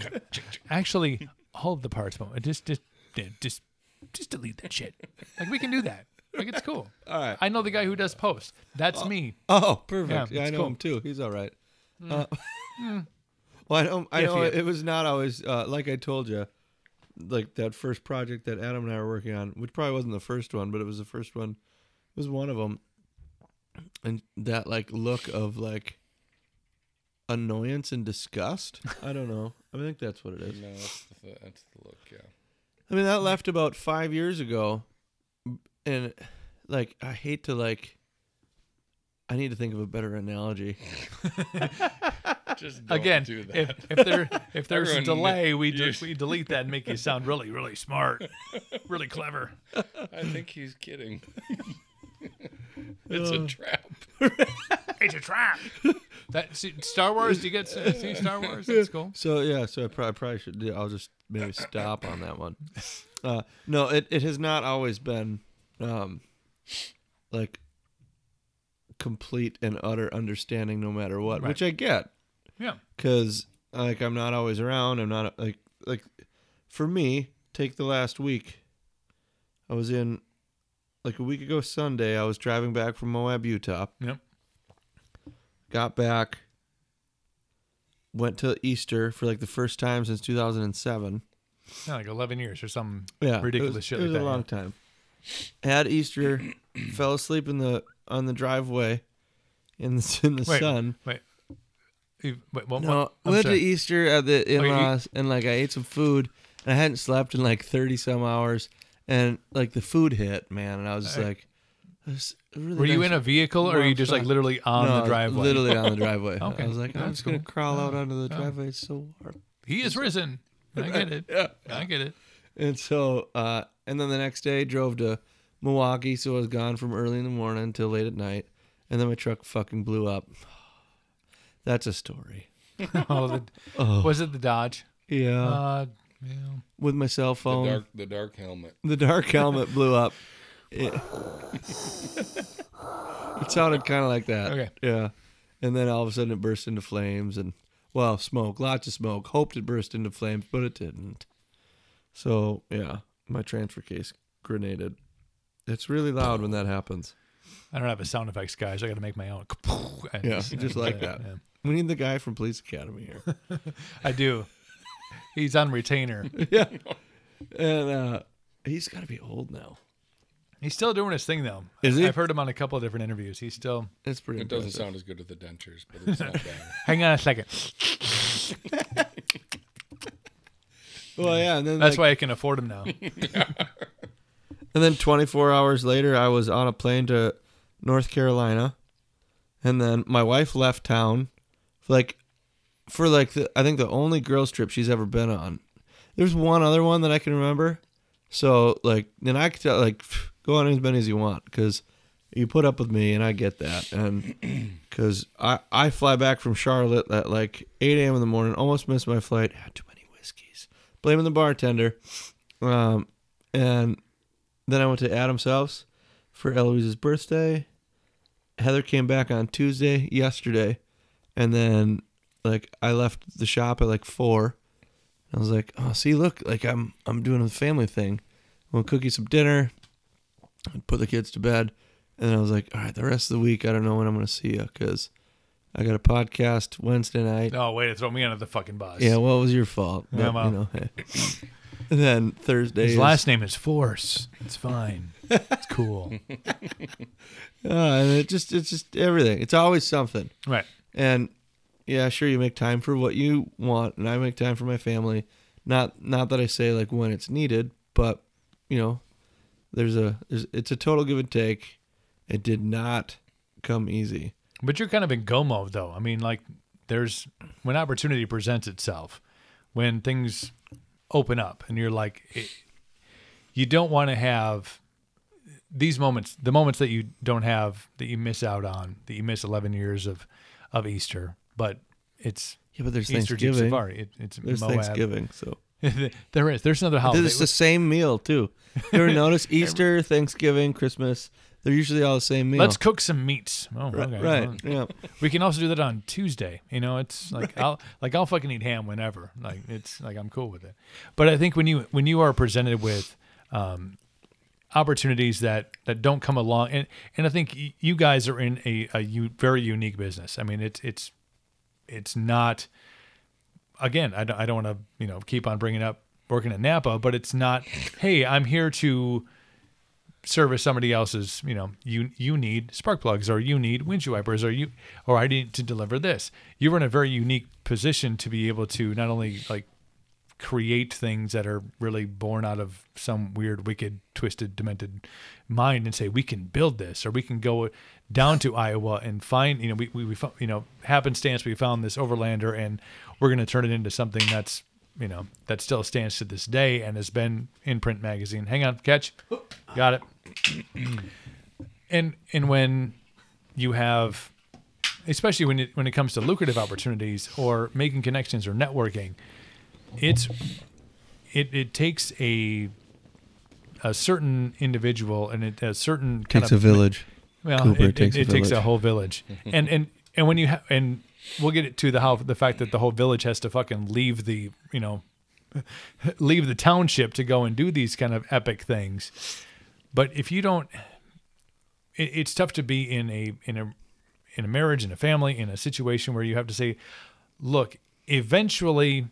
actually, all of the parts, but just, just, just, just delete that shit. Like we can do that. Like it's cool. All right. I know the guy who does post. That's me. Oh, perfect. Yeah, Yeah, I it's know cool. him too. He's all right. Uh, well, I know. I know Iffy. it was not always uh, like I told you, like that first project that Adam and I were working on, which probably wasn't the first one, but it was the first one. It was one of them, and that like look of like annoyance and disgust. I don't know. I think that's what it is. No, that's the, that's the look. Yeah. I mean, that left about five years ago, and like I hate to like. I need to think of a better analogy. Just don't Again, do that. if, if there if there's a delay, we kn- de- we delete that and make you sound really really smart, really clever. I think he's kidding. it's a uh. trap. It's a trap. That see, Star Wars. Do you get see Star Wars? That's cool. So yeah, so I probably, probably should. do- I'll just maybe stop on that one. Uh, no, it it has not always been, um, like complete and utter understanding, no matter what, Right. which I get. Yeah. because like I'm not always around. I'm not like like for me. Take the last week. I was in like a week ago Sunday. I was driving back from Moab, Utah. Yep. Got back. Went to Easter for like the first time since 2007. Yeah, like 11 years or some Yeah, ridiculous it was, shit It like was that. a yeah. long time. Had Easter, fell asleep in the on the driveway, in the in the Wait, sun. Wait. You- Wait, what, No, what? Went to. Easter at the oh, in-laws, and like I ate some food, and I hadn't slept in like thirty some hours, and like the food hit, man, and I was just Hey. like, "This is really Were you in a vehicle or are you warm just like literally on No, the driveway? Literally on the driveway. Okay, I was like, I'm that's just gonna crawl out onto the oh. driveway. It's so warm. He is risen. I get it. Yeah. I get it. And so, uh, and then the next day, drove to Milwaukee, so I was gone from early in the morning until late at night, and then my truck fucking blew up. That's a story. Oh, the, Oh, was it the Dodge? yeah. Uh, yeah. With my cell The phone, dark, the dark helmet. the dark helmet blew up. It, it sounded kind of like that. Okay. Yeah. And then all of a sudden it burst into flames and, well, smoke, lots of smoke. Hoped it burst into flames, but it didn't. So, yeah, my transfer case grenaded. It's really loud when that happens. I don't have a sound effects, guys. I got to make my own. And Yeah, just like that. yeah. We need the guy from Police Academy here. I do. He's on retainer. yeah. And uh, he's got to be old now. He's still doing his thing though. Is he? I've heard him on a couple of different interviews. He's still. It's pretty It doesn't impressive. sound as good with the dentures, but it's not bad. Hang on a second. Well, yeah. And then That's like, why I can afford him now. And then 24 hours later, I was on a plane to North Carolina, and then my wife left town, for like for like the, I think the only girls trip she's ever been on. There's one other one that I can remember. So like, then I could tell like go on as many as you want because you put up with me, and I get that, and because I I fly back from Charlotte at like 8 a.m. in the morning, almost missed my flight, had too many whiskeys, blaming the bartender, um, and then I went to Adam's house for Eloise's birthday. Heather came back on Tuesday, yesterday, and then like I left the shop at like four. I was like, "Oh, see, look, like I'm I'm doing a family thing. I'm gonna cook you some dinner, and put the kids to bed." And then I was like, "All right, the rest of the week, I don't know when I'm gonna see you because I got a podcast Wednesday night. Oh, wait, to throw me under the fucking bus. Yeah, well, it was your fault. Yeah, well. you know, hey. and then Thursday, His is- last name is Force. It's fine. It's cool. Uh, and it just it's just everything. It's always something. right. And yeah, sure you make time for what you want and I make time for my family. Not not that I say like when it's needed, but you know, there's a there's it's a total give and take. It did not come easy. But you're kind of in go mode though. I mean, like there's when opportunity presents itself, when things open up, and you're like, it, you don't want to have these moments, the moments that you don't have that you miss out on, that you miss 11 years of of Easter. But it's Yeah, but there's Easter Thanksgiving. It, it's There's Moab. Thanksgiving, so there is. There's another holiday. it's the same meal too. You ever notice Easter, Thanksgiving, Christmas? They're usually all the same meal. Let's cook some meats. Oh, right, okay. right. well, Yeah. We can also do that on Tuesday. You know, it's like I'll like I'll fucking eat ham whenever. Like it's like I'm cool with it. But I think when you when you are presented with um, opportunities that that don't come along, and and I think y- you guys are in a, a u- very unique business. I mean, it's it's it's not. Again, I don't, I don't want to you know keep on bringing up working at Napa, but it's not. Hey, I'm here to service somebody else's you know you you need spark plugs or you need windshield wipers or you or I need to deliver this you're in a very unique position to be able to not only like create things that are really born out of some weird, wicked, twisted, demented mind and say we can build this, or we can go down to Iowa and find, you know, we we, we you know happenstance we found this overlander and we're going to turn it into something that's you know that still stands to this day and has been in print magazine. Hang on, catch, got it. and and when you have especially when it when it comes to lucrative opportunities or making connections or networking it's it, it takes a a certain individual and it, a certain kind Takes of a village. well, Cooper, it, it takes it, a it takes a whole village, and and and when you ha- and we'll get it to the how the fact that the whole village has to fucking leave the you know leave the township to go and do these kind of epic things. But if you don't, it, it's tough to be in a in a in a marriage, in a family, in a situation where you have to say, look, eventually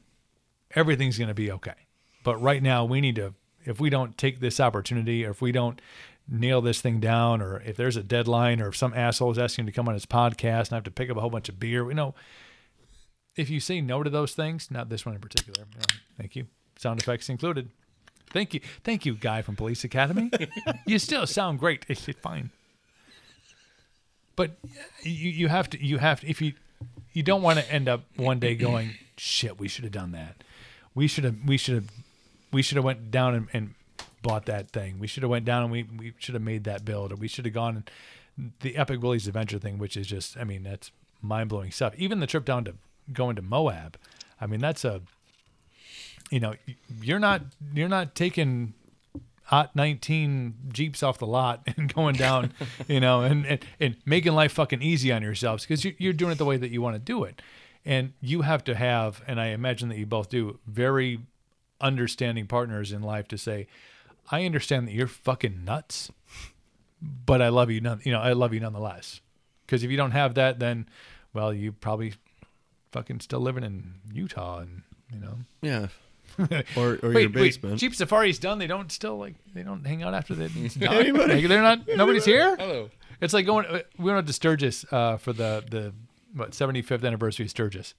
everything's going to be okay. But right now, we need to, if we don't take this opportunity, or if we don't nail this thing down, or if there's a deadline, or if some asshole is asking to come on his podcast and I have to pick up a whole bunch of beer, you know, if you say no to those things, not this one in particular, you know, thank you. Sound effects included. Thank you. Thank you, guy from Police Academy. you still sound great. It's fine. But you, you have to, you have to, if you, you don't want to end up one day going, shit, we should have done that. We should have, we should have, we should have went down and, and bought that thing. We should have went down and we, we should have made that build or we should have gone and the Epic Willys Adventure thing, which is just, I mean, that's mind blowing stuff. Even the trip down to going to Moab. I mean, that's a, you know, you're not, you're not taking hot 19 jeeps off the lot and going down you know and, and, and making life fucking easy on yourselves because you, you're doing it the way that you want to do it and you have to have and i imagine that you both do very understanding partners in life to say i understand that you're fucking nuts but i love you none you know i love you nonetheless because if you don't have that then well you probably fucking still living in utah and you know Yeah. or or wait, your basement. Wait, Jeep Safari's done. They don't still like they don't hang out after they it's done? Like, they're not. Nobody's here. Hello. It's like going. uh, We went to Sturgis uh, for the the what 75th anniversary of Sturgis.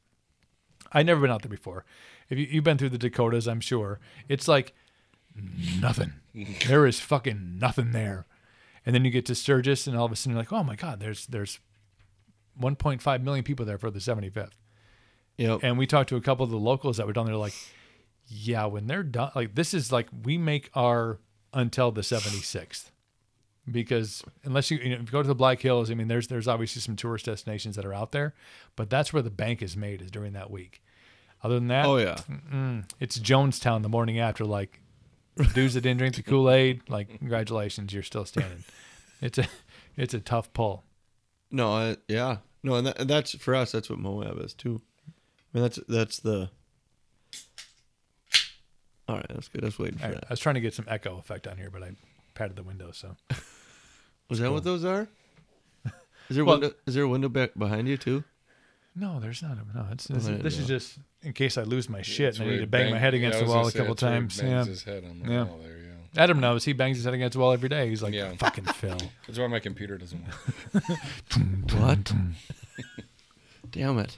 I'd never been out there before. If you, you've been through the Dakotas, I'm sure it's like nothing. there is fucking nothing there. And then you get to Sturgis, and all of a sudden you're like, oh my god, there's there's 1.5 million people there for the 75th. Yep. And we talked to a couple of the locals that were down there, like, yeah, when they're done, like, this is like we make our until the 76th. Because unless you, you know, if you go to the Black Hills, I mean, there's there's obviously some tourist destinations that are out there, but that's where the bank is made is during that week. Other than that, oh yeah. it's Jonestown the morning after. Like, dudes that didn't drink the Kool Aid, like, congratulations, you're still standing. It's a it's a tough pull. No, I, yeah, no, and, that, and that's for us. That's what Moab is too. I mean, that's that's the. All right, that's good. I was waiting for right, that. I was trying to get some echo effect on here, but I patted the window, so. Was that what those are? Is there Well- window? Is there a window back behind you too? No, there's not. A, no, it's, it's I this is just in case I lose my shit That's and I need to bang my head against I the wall a couple that's where he times. bangs Yeah. his head on the Yeah. wall there. Yeah. Adam knows he bangs his head against the wall every day. He's like, Yeah. fucking Phil. That's why my computer doesn't work. What? Damn it,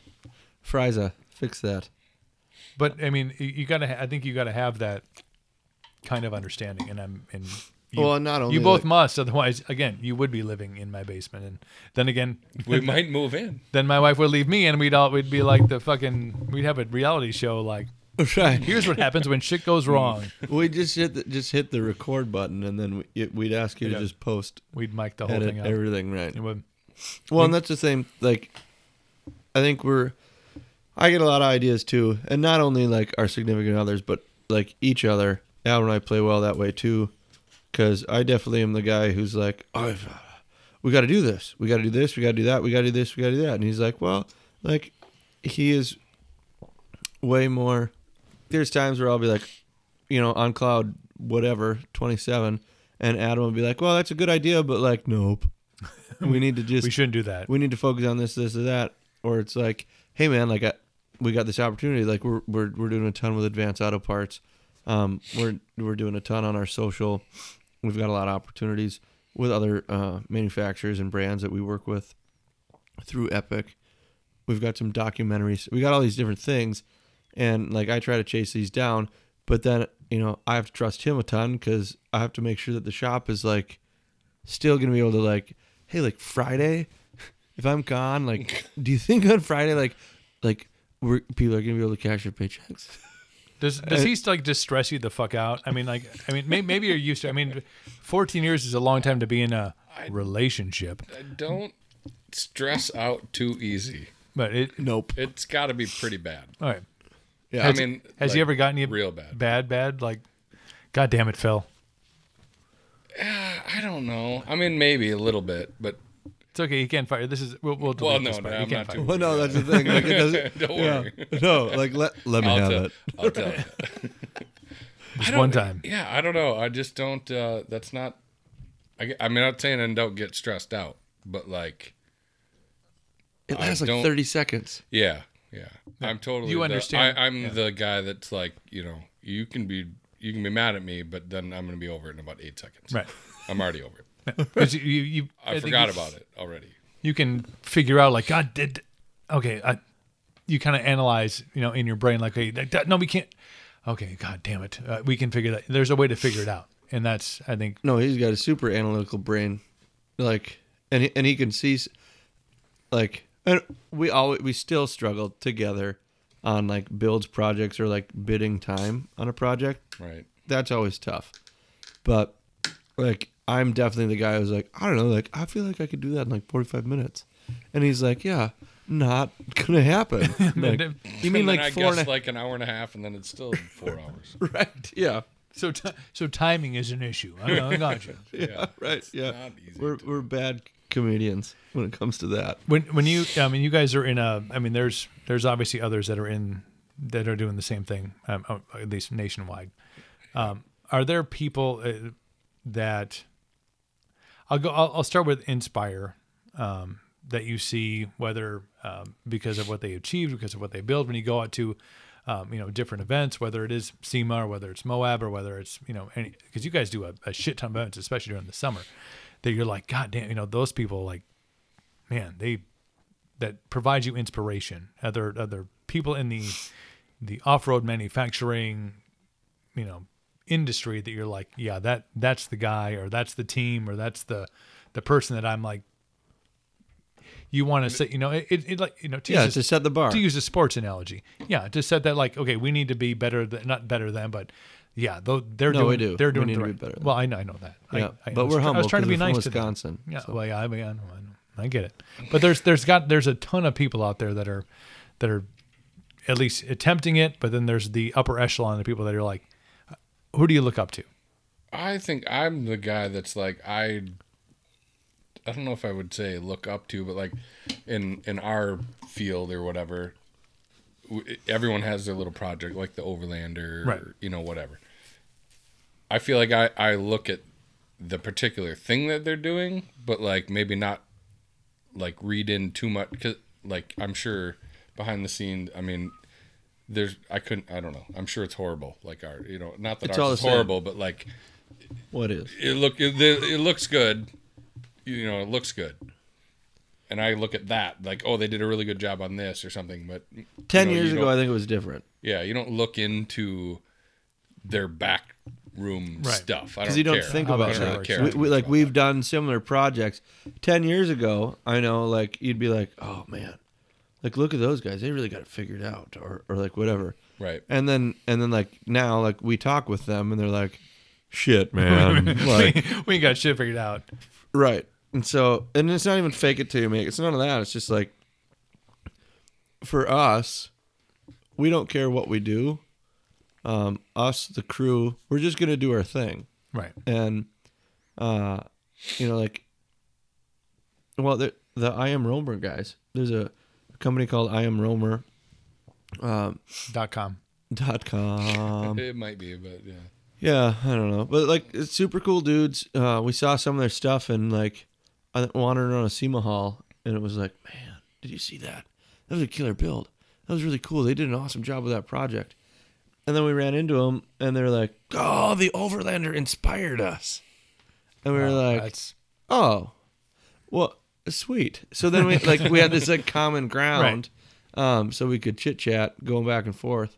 Friza, fix that. But I mean, you, you gotta. Ha- I think you gotta have that kind of understanding, and I'm and. You, Well, not only you both like- must, otherwise, again, you would be living in my basement, and then again, We might move in. then my wife would leave me, and we'd all we'd be like the fucking we'd have a reality show like Right. here's what happens when shit goes wrong. We just hit the, just hit the record button, and then we, we'd ask you Yeah. to just post, We'd mic the whole edit thing up. everything right. Would. Well, and that's the same. Like, I think we're. I get a lot of ideas too, and not only like our significant others, but like each other. Al and I play well that way too, because I definitely am the guy who's like, oh, we got to do this, we got to do this, we got to do that, we got to do this, we got to do that, and he's like, well, like, he is way more. There's times where I'll be like, you know, on cloud whatever twenty seven, and Adam will be like, well, that's a good idea, but like, nope. We need to just We shouldn't do that. we need to focus on this, this, or that. Or it's like, hey man, like I, we got this opportunity. Like we're we're we're doing a ton with Advanced Auto Parts. Um, we're we're doing a ton on our social. We've got a lot of opportunities with other uh, manufacturers and brands that we work with through Epic. We've got some documentaries. We got all these different things, and like I try to chase these down, but then you know I have to trust him a ton because I have to make sure that the shop is like still gonna be able to like, hey, like Friday, if I'm gone, like, do you think on Friday, like, like we're people are gonna be able to cash their paychecks? Does does he like just stress you the fuck out? I mean, like, I mean, may, maybe you're used to. I mean, 14 years is a long time to be in a relationship, I don't stress out too easy. but it. Nope. It's got to be pretty bad. All right. Yeah, I mean, Has like, he ever gotten you real bad? Bad, bad. Like, God damn it, Phil. Uh, I don't know. I mean, maybe a little bit, but It's okay. You can't fire. This is we'll, we'll well, no, this no, part. He I'm can't fire. too. Well, no, that's the thing. Like, it doesn't. Don't yeah. worry. No, like let let me I'll have tell, it. I'll tell you. Just one time. Yeah, I don't know. I just don't. Uh, that's not. I, I mean, I'm not saying I don't get stressed out, but like, It I lasts like thirty seconds. yeah, yeah. I'm totally. You the- understand- I, I'm yeah. the guy that's like, you know, you can be, you can be mad at me, but then I'm gonna be over it in about eight seconds. Right. I'm already over it. Because you, you, you I, think forgot you- about it already. You can figure out like God did. Okay, I, you kind of analyze, you know, in your brain like, hey, that, that- no, we can't. Okay, God damn it, uh, we can figure that. There's a way to figure it out, and that's I think No, he's got a super analytical brain, like, and he, and he can see, like, and we all we still struggle together on like builds projects or like bidding time on a project. Right. That's always tough, but like I'm definitely the guy who's like, I don't know, like I feel like I could do that in like 45 minutes, and he's like, yeah, not gonna happen. Like, you mean And then like I four guess and a like an hour and a half, and then it's still four hours. right? Yeah, so. T- so timing is an issue. I, I got you. yeah, right, yeah. We're we're bad comedians when it comes to that. When when you, I mean, you guys are in a. I mean, there's there's obviously others that are in that are doing the same thing, um, uh, at least nationwide. Um, are there people uh, that I'll go? I'll, I'll start with Inspire um, that you see whether um, because of what they achieved, because of what they build. When you go out to um, you know different events, whether it is SEMA or whether it's Moab or whether it's you know any because you guys do a, a shit ton of events, especially during the summer. That you're like, God damn, you know those people like man, they that provide you inspiration. Other other people in the the off road manufacturing, you know, industry that you're like, yeah, that that's the guy or that's the team or that's the the person that I'm like. You want to say, you know, it, it, like you know, to Yeah, use a- to set the bar. to use a sports analogy, yeah, to set that like, okay, we need to be better than not better than, but yeah, though they're No, doing, we do. they're We doing need the to be better than well, I know, I know that. Yeah, I, but I we're try- I was trying to be nice to them. Wisconsin, Yeah, so. well, yeah, I, mean, I know, I know, I get it. But there's there's got there's a ton of people out there that are that are at least attempting it, but then there's the upper echelon of people that are like, who do you look up to? I think I'm the guy that's like I. I don't know if I would say look up to, but like in in our field or whatever, everyone has their little project, like the Overlander, Right. or, you know, whatever. I feel like I I look at the particular thing that they're doing, but like maybe not like read in too much because like I'm sure behind the scenes, I mean. There's, I couldn't, I don't know. I'm sure it's horrible. Like our, you know, not that It's all ours is the same. horrible, but like What is? it look it, it looks good you know it looks good and i look at that like oh they did a really good job on this or something but you Ten know, years ago, I think it was different yeah you don't look into their back room Right. stuff i because don't know. Because you don't care. think about that that. works, care We, we, like about we've that. done similar projects. Ten years ago, I know, like you'd be like, "Oh man, like look at those guys. They really got it figured out," or or like whatever. right And then and then like now, like we talk with them, and they're like, "Shit, man, like we ain't got shit figured out. Right. And so, and it's not even fake it till you make it. It's none of that. It's just like, for us, we don't care what we do. Um, us, the crew, we're just gonna do our thing. Right. And, uh, you know, like, well, the the I am Romer guys. There's a company called I am Romer. Um, Dot com. dot com. it might be but yeah Yeah, I don't know, but like it's super cool dudes. Uh, we saw some of their stuff and like I wandered around a SEMA hall and it was like, man, did you see that? That was a killer build. That was really cool. They did an awesome job with that project. And then we ran into them and they're like, oh, the Overlander inspired us. And we were like, That's oh, well, sweet. So then we like we had this like common ground, um, so we could chit chat going back and forth.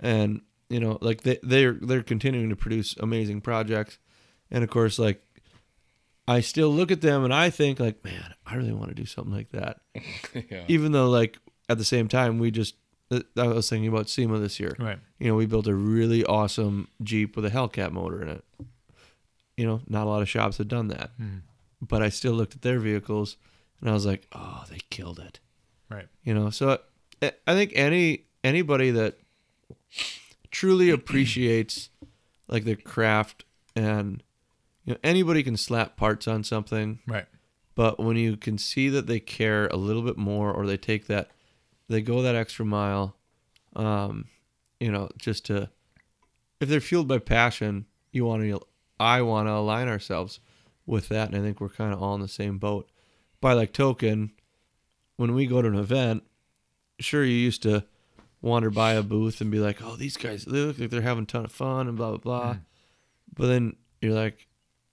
and you know, like they they're they're continuing to produce amazing projects, and of course, like I still look at them and I think like, man, I really want to do something like that. yeah. Even though like at the same time we just I was thinking about SEMA this year. Right. You know, we built a really awesome Jeep with a Hellcat motor in it. You know, not a lot of shops have done that. But I still looked at their vehicles and I was like, oh, they killed it. Right. You know, so I I think any anybody that truly appreciates like their craft and you know anybody can slap parts on something Right. but when you can see that they care a little bit more or they take that they go that extra mile um you know just to if they're fueled by passion you want to i want to align ourselves with that and i think we're kind of all in the same boat. By like token when we go to an event sure you used to wander by a booth and be like oh these guys they look like they're having a ton of fun and blah blah blah. But then you're like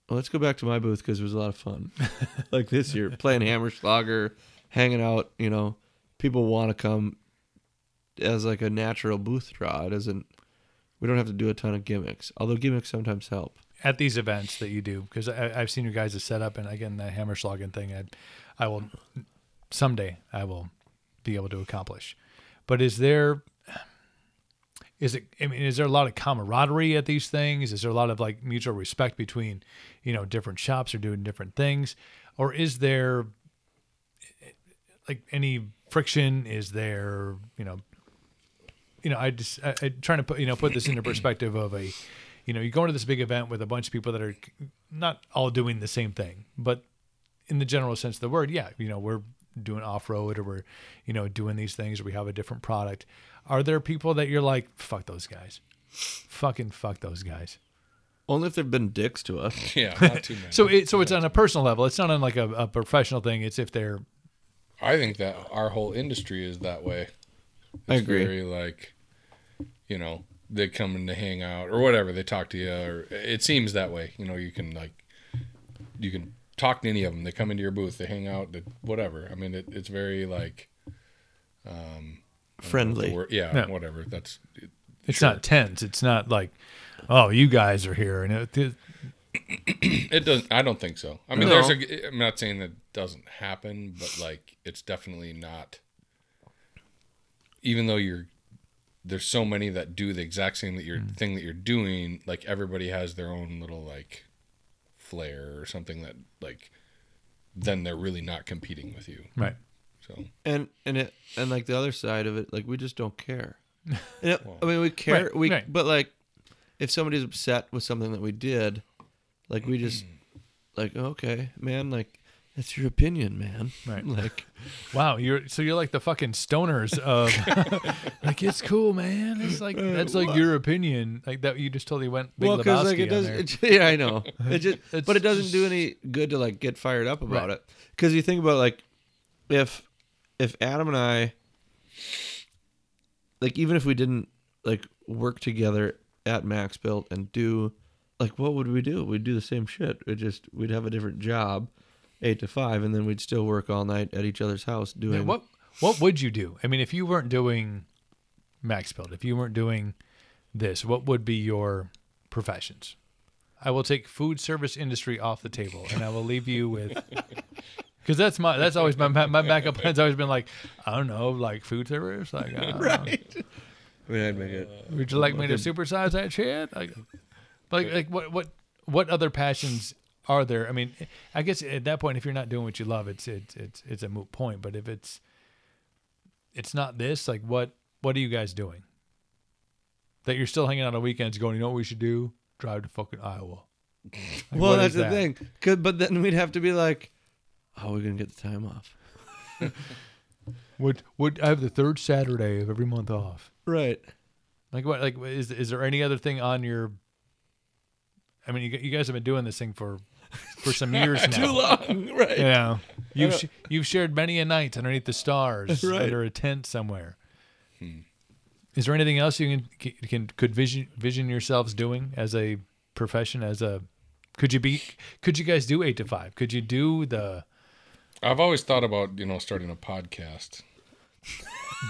well, let's go back to my booth because it was a lot of fun. Like this year playing Hammerschlagen hanging out you know. People want to come as like a natural booth draw it doesn't we don't have to do a ton of gimmicks although gimmicks sometimes help At these events that you do, because I've seen you guys' setup, and again, the Hammerschlagen thing, I, I will someday I will be able to accomplish. But is there, is it? I mean, is there a lot of camaraderie at these things? Is there a lot of like mutual respect between, you know, different shops are doing different things, or is there, like any friction? Is there, you know, you know, I just I, I trying to put you know put this into perspective of a, you know, you go into this big event with a bunch of people that are not all doing the same thing, but in the general sense of the word, yeah, you know, we're doing off road or we're, you know, doing these things or we have a different product. Are there people that you're like, fuck those guys, fucking fuck those guys? only if they've been dicks to us yeah, not too many. So it so it's on a personal level. It's not on like a, a professional thing. It's if they're I think that our whole industry is that way. I agree. Very like, you know, they come in to hang out or whatever. They talk to you, or it seems that way. You know, you can like, you can talk to any of them. They come into your booth, they hang out, they, whatever. I mean, it, it's very like, um, friendly wor- yeah, Yeah. whatever. That's it's not tense. It's not like, oh, you guys are here and it, it- it doesn't. I don't think so. I mean, No. there's a. I'm not saying that doesn't happen, but like, it's definitely not. Even though you're, there's so many that do the exact same that you're mm. thing that you're doing. Like everybody has their own little like, flair or something that like, then they're really not competing with you. right. So and and it and like the other side of it like we just don't care And it- i mean we care Right, we right. but like if somebody's upset with something that we did like we just mm. like okay man like that's your opinion man Right. like Wow, you're so you're like the fucking stoners of like it's cool, man. It's like uh, that's like your opinion, like that. You just totally went Big well because like it on does it, yeah i know it just It's but it doesn't do any good to like get fired up about Right. it because you think about like if if adam and i like even if we didn't like work together at max built and do like what would we do we'd do the same shit it just we'd have a different job eight to five and then we'd still work all night at each other's house doing what what would you do? I mean, if you weren't doing Max Build, if you weren't doing this, what would be your professions? I will take food service industry off the table, and I will leave you with because that's my that's always my my backup plan's always been like I don't know like food service like I don't know. right I mean, I'd make it. Would you like me to supersize that shit? Like, like, like what, what, what other passions are there? I mean, I guess at that point, if you're not doing what you love, it's it's it's it's a moot point. But if it's it's not this, like, what what are you guys doing? That you're still hanging out on weekends, going, you know what we should do? Drive to fucking Iowa. Like, Well, that's the that? thing. 'Cause- but then we'd have to be like, oh, how are we gonna get the time off? Would would I have the third Saturday of every month off? Right. Like what? Like is is there any other thing on your? I mean, you, you guys have been doing this thing for for some years now. Too long. Right. Yeah, you've sh- you've shared many a night underneath the stars Right. under a tent somewhere. Hmm. Is there anything else you can, can could vision vision yourselves doing as a profession? As a could you be? Could you guys do eight to five? Could you do the? I've always thought about you know starting a podcast.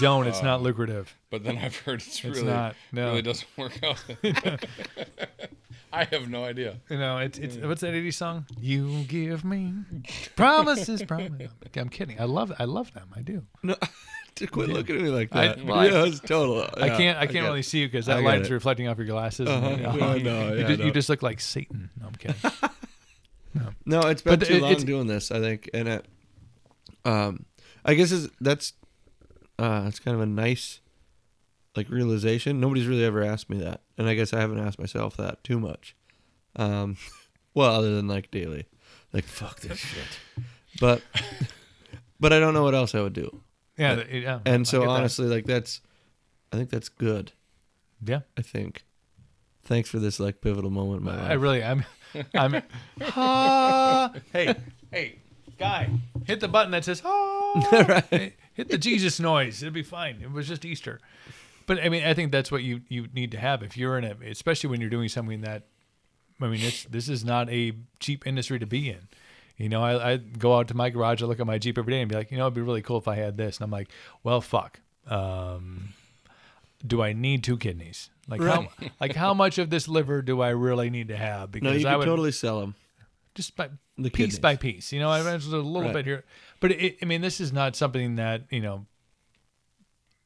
Don't. It's not lucrative. But then I've heard it's, really not, no. really doesn't work out. I have no idea. You know, it's it's what's that 80s song? You give me promises, promises. I'm kidding. I love I love them. I do. No, to quit looking at me like I- that. well, I- yeah, it's total. I can't I can't it. really see you because that light's reflecting off your glasses. Uh-huh. and, Yeah, you, no, you yeah, just, you just look like Satan. No, I'm kidding. No, no, it's been But too it- long doing this. I think, and it, um, I guess is that's, uh, it's kind of a nice, like realization. Nobody's really ever asked me that, and I guess I haven't asked myself that too much. Um, well, other than like daily, like fuck this shit, but, but I don't know what else I would do, Yeah, th- yeah. And so get that. honestly, like that's, I think that's good. yeah. I think. Thanks for this like pivotal moment in my life. I really I'm I'm ah, hey hey guy hit the button that says ah, Hey, hit the Jesus noise. It'll be fine. It was just Easter. But I mean I think that's what you you need to have if you're in a especially when you're doing something that I mean it's this is not a cheap industry to be in. You know I, I go out to my garage I look at my Jeep every day and be like you know it'd be really cool if I had this. And I'm like well fuck. Um do I need two kidneys? Like how like how much of this liver do I really need to have? Because no, you I can would totally sell them. Just by The piece by piece. You know, I mentioned a little Right. bit here, but it, I mean, this is not something that you know.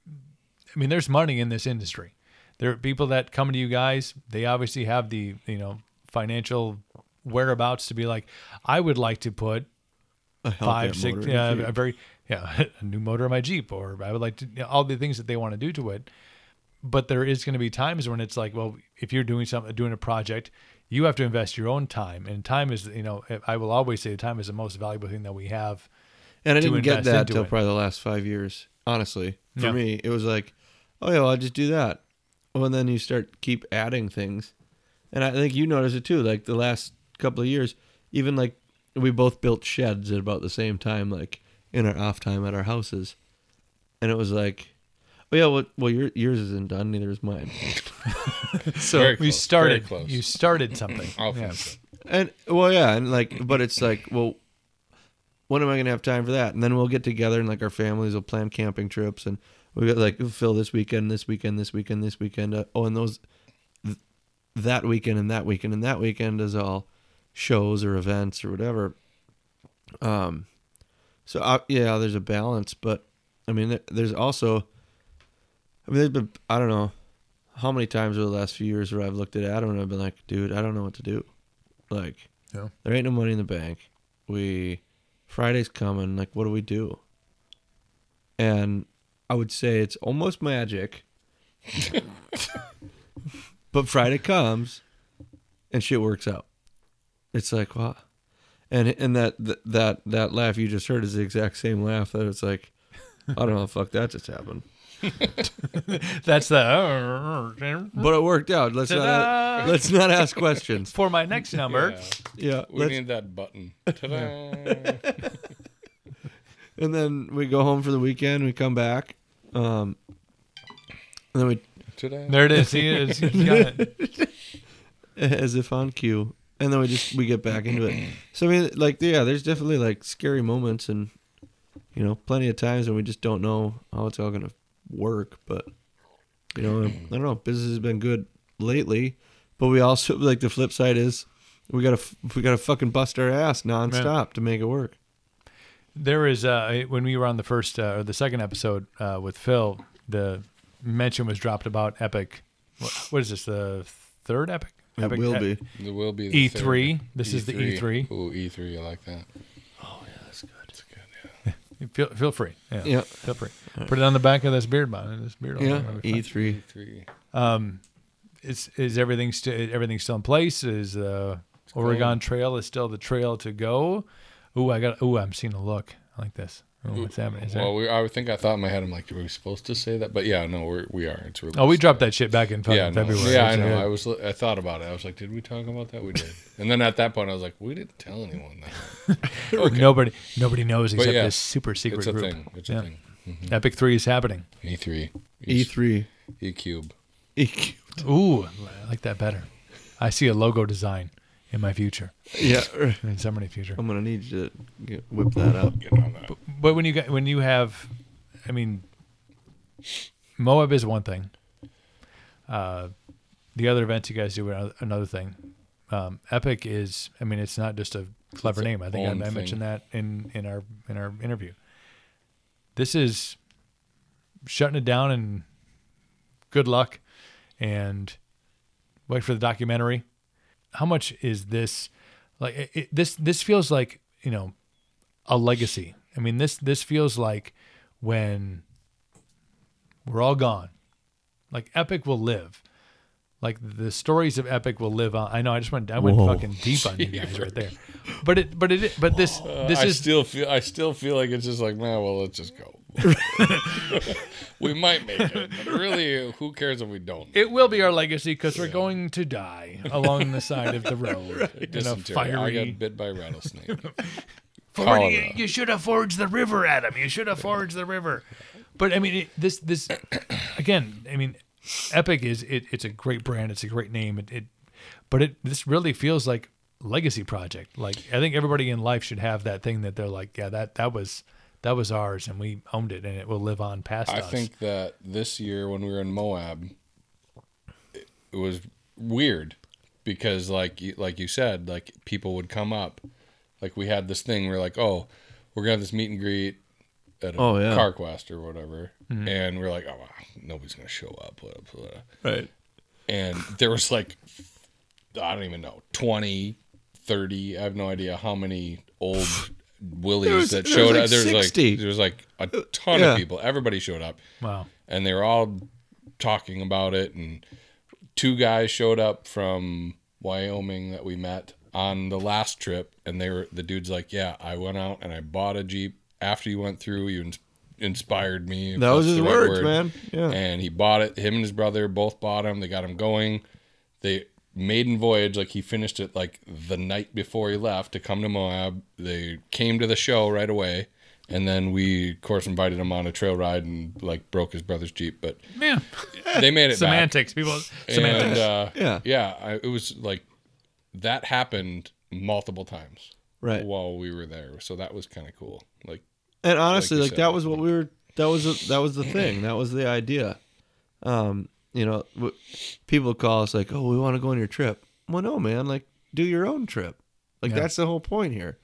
I mean, there's money in this industry. There are people that come to you guys. They obviously have the you know financial whereabouts to be like, I would like to put A five, six, yeah, a very, yeah, a new motor in my Jeep, or I would like to, you know, all the things that they want to do to it. But there is going to be times when it's like, well, if you're doing something, doing a project, you have to invest your own time, and time is, you know, I will always say time is the most valuable thing that we have. And I didn't get that until probably the last five years. Honestly, for Yeah. me, it was like, oh yeah, well, I'll just do that. Well, and then you start keep adding things, and I think you notice it too. Like the last couple of years, even like we both built sheds at about the same time, like in our off time at our houses, and it was like, oh yeah, well, well your, yours isn't done, neither is mine. So Very we close, started. very close. You started something. I'll yeah. finish it. And well, yeah, and like, but it's like, well, when am I gonna have time for that? And then we'll get together and like our families will plan camping trips, and we got like Phil this weekend, this weekend, this weekend, this weekend. Uh, oh, and those th- that weekend and that weekend and that weekend is all shows or events or whatever. Um, so uh, yeah, there's a balance, but I mean, there- there's also, I mean, there's been I don't know how many times over the last few years where I've looked at Adam and I've been like, dude, I don't know what to do. Like, Yeah. there ain't no money in the bank. We Friday's coming. Like, what do we do? And I would say it's almost magic. but Friday comes, and shit works out. It's like, well, and and that that that laugh you just heard is the exact same laugh that it's like, I don't know, fuck that just happened. That's the. But it worked out. Let's not Ta-da! let's not ask questions. For my next number, Yeah, Yeah, we let's- need that button. Ta-da. and then we go home for the weekend. We come back, um, and then we Ta-da. there it is. See, it's, he's got it. as if on cue, and then we just we get back into it. So I mean, like, yeah, there's definitely like scary moments, and you know, plenty of times when we just don't know how it's all gonna work. But you know, I don't know. Business has been good lately, but we also like the flip side is we gotta we gotta fucking bust our ass nonstop to make it work. There is uh, when we were on the first uh, or the second episode uh, with Phil, the mention was dropped about Epic. What, what is this? The third Epic? It will be. It will be E3. third. This is the E E3. Ooh, E3. I like that. That's good. That's good. Yeah. Feel feel free. Yeah. Yeah. Feel free. Put it on the back of this beard bun. This beard. Yeah, It'll be fine. E three. E3. Is is everything still everything still in place? Is uh, Oregon Trail is still the trail to go? Ooh, I got. Ooh, I'm seeing a look. I like this. Ooh, what's happening? Well, we, I would think I thought in my head, I'm like, were we supposed to say that? But yeah, no, we're, we are. It's really oh, we dropped that shit back in fucking Yeah, no. February. yeah, I know. I was, I thought about it. I was like, did we talk about that? We did. And then at that point, I was like, we didn't tell anyone that. Nobody nobody knows except yeah, this super secret It's a group. thing. It's Yeah. a thing. Mm-hmm. Epic Three is happening. E3, E three. E cube. E cube. Ooh, I like that better. I see a logo design in my future, Yeah. in somebody's future. I'm gonna need you to get, whip that up. Get on that. But when you get when you have, I mean, Moab is one thing. Uh, the other events you guys do are another thing. Um, Epic is, I mean, it's not just a clever its name. I think I, I mentioned that in in our in our interview. This is shutting it down and good luck and wait for the documentary. How much is this like it, it- this this feels like, you know, a legacy. I mean, this this feels like when we're all gone. Like Epic will live. Like the stories of Epic will live on. I know I just went I went Whoa. fucking deep on you guys right there. But it but it but this this Uh, I is still feel I still feel like it's just like, man, well, let's just go. we might make it, but really, who cares if we don't? it will be our legacy because we're going to die along the side of the road in a Dysentery. I fiery. got bit by a rattlesnake. Forward, Cholera. you, you should have forged the river, Adam. You should have forged the river. But I mean, it, this this again. I mean, Epic is it, it's a great brand. It's a great name. It, it but it this really feels like legacy project. Like I think everybody in life should have that thing that they're like, yeah, that that was that was ours, and we owned it, and it will live on past I us. think that this year when we were in Moab, it, it was weird because, like you, like you said, like people would come up, like we had this thing where like, oh, we're gonna have this meet and greet at a Oh, yeah. Carquest or whatever, mm-hmm. and we're like, oh, wow, nobody's gonna show up. Blah, blah, blah. Right. And there was like, I don't even know, 20, 30, I have no idea how many old Willys was- that there showed was up. like There was like there was like a uh, ton Yeah. of people. Everybody showed up wow. and they were all talking about it and two guys showed up from Wyoming that we met on the last trip and they were the dude's like yeah I went out and I bought a Jeep after you went through you inspired me That was his the right words, word. man. Yeah. and he bought it him and his brother both bought him they got him going they maiden voyage like he finished it like the night before he left to come to Moab they came to the show right away and then we of course invited him on a trail ride and like broke his brother's jeep but Yeah. they made it back. Semantics. People. and Semantics. uh, Yeah. yeah I, it was like that happened multiple times Right. while we were there so that was kind of cool like And honestly, you like, said. that was what we were. That was that was the thing. That was the idea. Um, you know, w- people call us like, "Oh, we want to go on your trip." Well, no, man. Like, do your own trip. Like Yeah. that's the whole point here.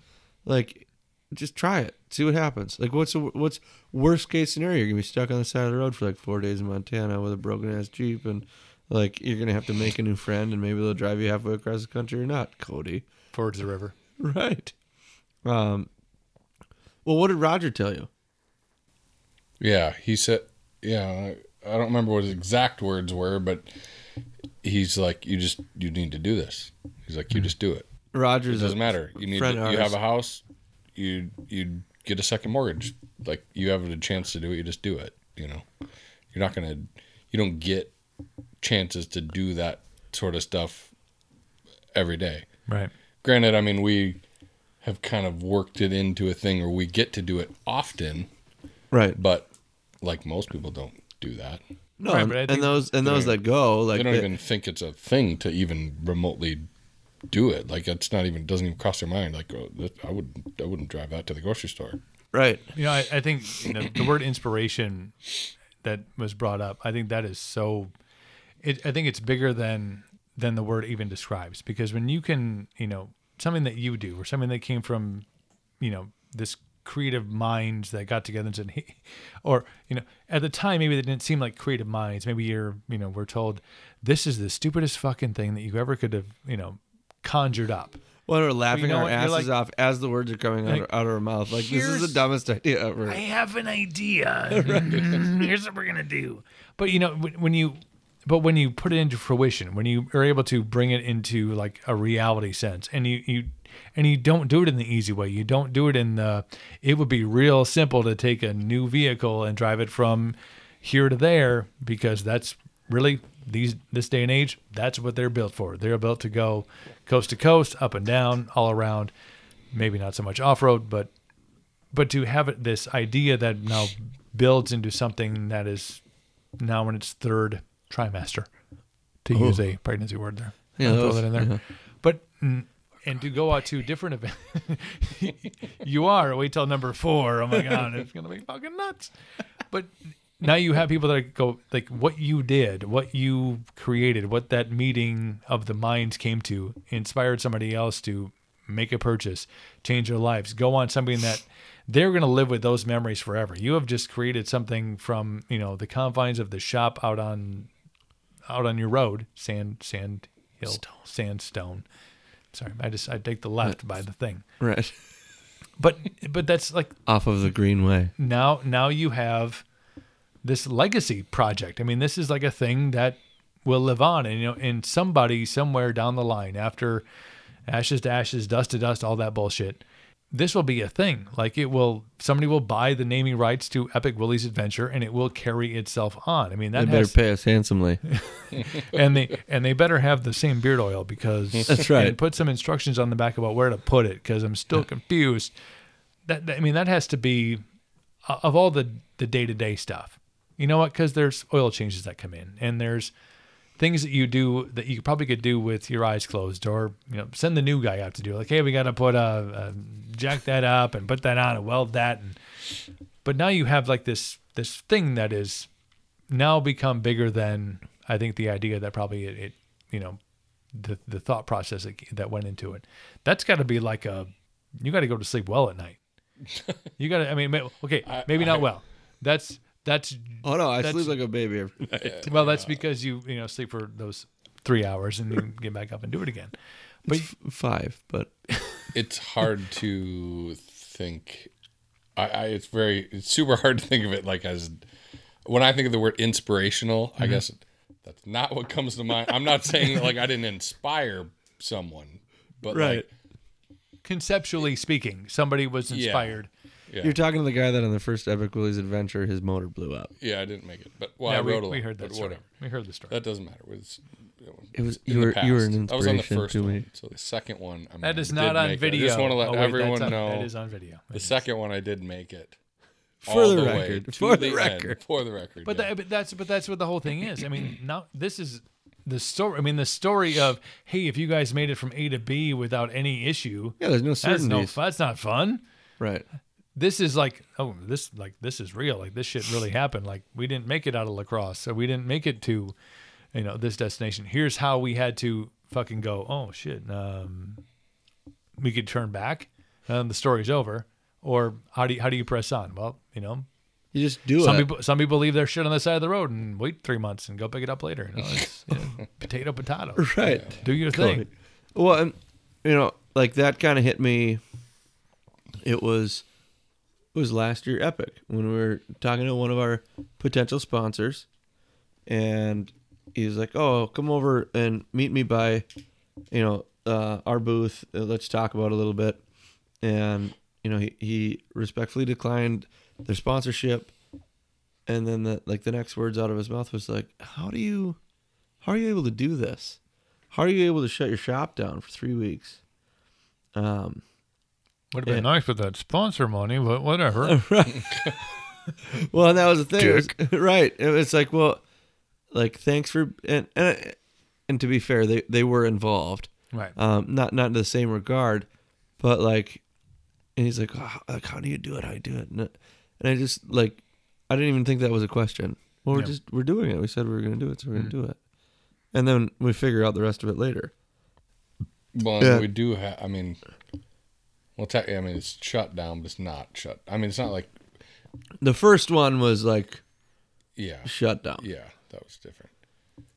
Like, just try it. See what happens. Like, what's the, what's worst case scenario? You're gonna be stuck on the side of the road for like four days in Montana with a broken ass jeep, and like you're gonna have to make a new friend, and maybe they'll drive you halfway across the country or not, Cody. Forwards the river. Right. Um. Well, what did Roger tell you? Yeah, he said, yeah, I, don't remember what his exact words were, but he's like, you just, you need to do this. He's like, you just do it. It Rogers doesn't matter. You need, to, you have a house, you, you get a second mortgage. Like you have a chance to do it. You just do it. You know, you're not going to, you don't get chances to do that sort of stuff every day. Right. Granted, I mean, we have kind of worked it into a thing where we get to do it often, Right. but like most people don't do that. No, Right, and, but I and those and those that go like they don't they- even think it's a thing to even remotely do it. Like it's not even doesn't even cross their mind. Like oh, that, I would I wouldn't drive that to the grocery store. right. You know, I, I think you know, the word inspiration that was brought up. I think that is so. It, I think it's bigger than than the word even describes because when you can, you know, something that you do or something that came from, you know, this creative minds that got together and said, hey, or you know, at the time maybe they didn't seem like creative minds. Maybe you're, you know, we're told this is the stupidest fucking thing that you ever could have, you know, conjured up. Well, we're laughing know our what? You're asses like- off as the words are coming out, Like, out of our mouth. Like this is here's- the dumbest idea ever. I have an idea. Mm-hmm. Here's what we're gonna do. But you know, when when you, but when you put it into fruition, when you are able to bring it into like a reality sense, and you you, and you don't do it in the easy way. You don't do it in the. It would be real simple to take a new vehicle and drive it from here to there because that's really these this day and age. That's what they're built for. They're built to go coast to coast, up and down, all around. Maybe not so much off road, but but to have it, this idea that now builds into something that is now in its third trimester, to use a pregnancy word there. Yeah, throw that in there. But mm, and to go out to different events, you are. Wait till number four. Oh my god, it's gonna be fucking nuts. But now you have people that go like what you did, what you created, what that meeting of the minds came to, inspired somebody else to make a purchase, change their lives, go on something that they're going to live with those memories forever. You have just created something from you know the confines of the shop out on out on your road, sand sand hill sandstone. Sorry, I just I take the left by the thing, Right. but but that's like Off of the Greenway. now now you have this legacy project. I mean, this is like a thing that will live on, and you know, and somebody somewhere down the line, after ashes to ashes, dust to dust, all that bullshit, this will be a thing. Like it will, somebody will buy the naming rights to Epic Willys Adventure, and it will carry itself on. I mean, They that better has, pay us handsomely. and they and they better have the same beard oil because That's right. And put some instructions on the back about where to put it because I'm still confused. That, that- I mean, that has to be uh, of all the the day to day stuff. You know what? Because there's oil changes that come in, and there's things that you do that you probably could do with your eyes closed, or you know, send the new guy out to do. Like, hey, we got to put a, a jack that up and put that on and weld that, and but now you have like this this thing that is now become bigger than I think the idea that probably it, it you know the the thought process that, that went into it. That's got to be like a you got to go to sleep well at night. you got to. I mean, okay, maybe not well. That's that's Oh no, I That's- sleep like a baby. every night. well. That's because you you know sleep for those three hours and then get back up and do it again. But Five, but it's hard to think. I, I it's very it's super hard to think of it like as when I think of the word inspirational. Mm-hmm. I guess that's not what comes to mind. I'm not saying like I didn't inspire someone, but Right. like conceptually speaking, somebody was inspired. Yeah, you're talking to the guy that on the first Epic Willys adventure, his motor blew up. yeah, I didn't make it, but well, yeah, I we, wrote a we heard that but story. whatever. We heard the story. That doesn't matter. It was, It was in you the were you were an past. I was on the inspiration first to me. one, so the second one. I mean, That is not on make it. video. I just want to let Oh, wait, everyone on- know that is on video. the second one I did make it. For all the way record, to for the end. record. for the record. But, yeah. that, but that's but that's what the whole thing is. I mean, now this is the story. I mean, the story of hey, if you guys made it from A to B without any issue, Yeah, there's no that's no that's not fun. Right. This is like oh this like this is real. Like this shit really happened. Like we didn't make it out of La Crosse, so we didn't make it to you know this destination. Here's how we had to fucking go. Oh shit, um, we could turn back, and the story's over. Or how do you, how do you press on? Well, you know, You just do some it. people some people leave their shit on the side of the road and wait three months and go pick it up later. You know, it's you know, potato potato. right. Do your thing. Well, you know, like that kind of hit me. It was, was last year Epic when we were talking to one of our potential sponsors, and he was like, "Oh, come over and meet me by, you know, uh, our booth. Let's talk about a little bit." And you know, he he respectfully declined their sponsorship, and then the like the next words out of his mouth was like, "How do you, how are you able to do this?" How are you able to shut your shop down for three weeks? Um, Would have been Yeah. nice with that sponsor money, but whatever. Right. well, and that was the thing, it was- right? It was like, well, like thanks for and and, and to be fair, they they were involved, right. um, not not in the same regard, but like, and he's like, oh, like how do you do it? How do you do it? And, and I just like, I didn't even think that was a question. Well, we're Yeah. just we're doing it. We said we were going to do it, so we're going to do it, and then we figure out the rest of it later. Well, Yeah. we do have. I mean, well, tech, I mean, it's shut down, but it's not shut. I mean, it's not like, The first one was like yeah, shut down, yeah, that was different.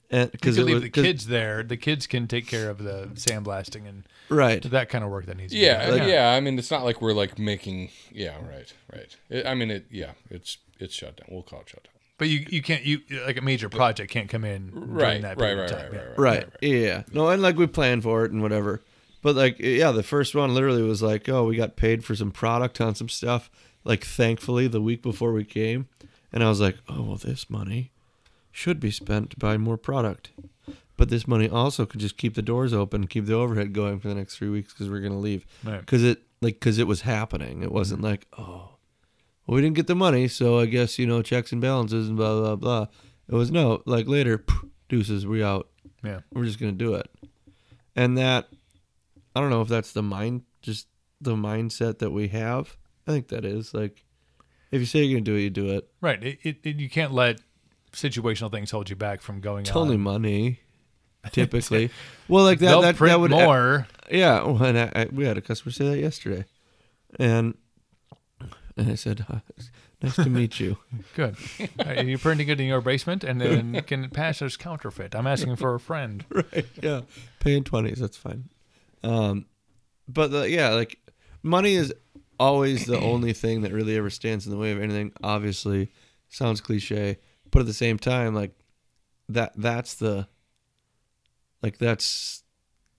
and Because because you leave was the 'cause- kids there. The kids can take care of the sandblasting and right. that kind of work that needs to Yeah, be done. yeah. I mean, it's not like we're like making. Yeah, right, right. It, I mean, it. Yeah, it's it's shut down. We'll call it shut down. But you you can't you like a major project can't come in during Right, that right, period right, of right, time. right, yeah. right, right. Yeah. No, and like we planned for it and whatever. But like yeah, the first one literally was like, oh, we got paid for some product on some stuff. Like thankfully the week before we came, and I was like, oh, well, this money should be spent to buy more product. But this money also could just keep the doors open, keep the overhead going for the next three weeks because we're gonna leave. Right. Because it like because it was happening. It wasn't like oh, well, we didn't get the money, so I guess you know checks and balances and blah blah blah. It was no like later, deuces, we out Yeah. we're just gonna do it and that i don't know if that's the mind just the mindset that we have i think that is like If you say you're gonna do it, you do it. Right. It, it, it- you can't let situational things hold you back from going It's on. only money, typically. well, like that. They'll that, print that would more. Yeah, well, and I, I, we had a customer say that yesterday, and and I said, "Uh, "Nice to meet you." Good. Are you printing it in your basement and then can pass as counterfeit? I'm asking for a friend. right? Yeah, paying twenties, that's fine. Um, but the, yeah, like money is always the only thing that really ever stands in the way of anything. Obviously, sounds cliche, but at the same time, like that that's the like that's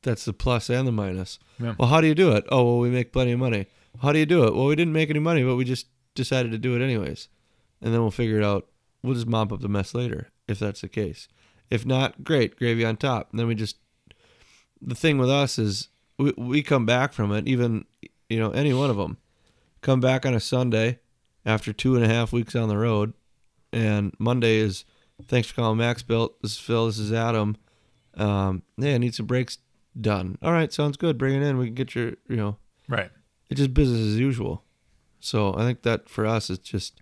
that's the plus and the minus. Yeah. Well, how do you do it? Oh, well, we make plenty of money. How do you do it? Well, we didn't make any money, but we just decided to do it anyways, and then we'll figure it out. We'll just mop up the mess later if that's the case. If not, great, gravy on top. And then we just the thing with us is we we come back from it. Even you know any one of them come back on a Sunday after two and a half weeks on the road, and Monday is thanks for calling Max Built. This is Phil. This is Adam. Um, hey, I need some brakes done. All right, sounds good. Bring it in. We can get your you know Right. it's just business as usual. So I think that for us, it's just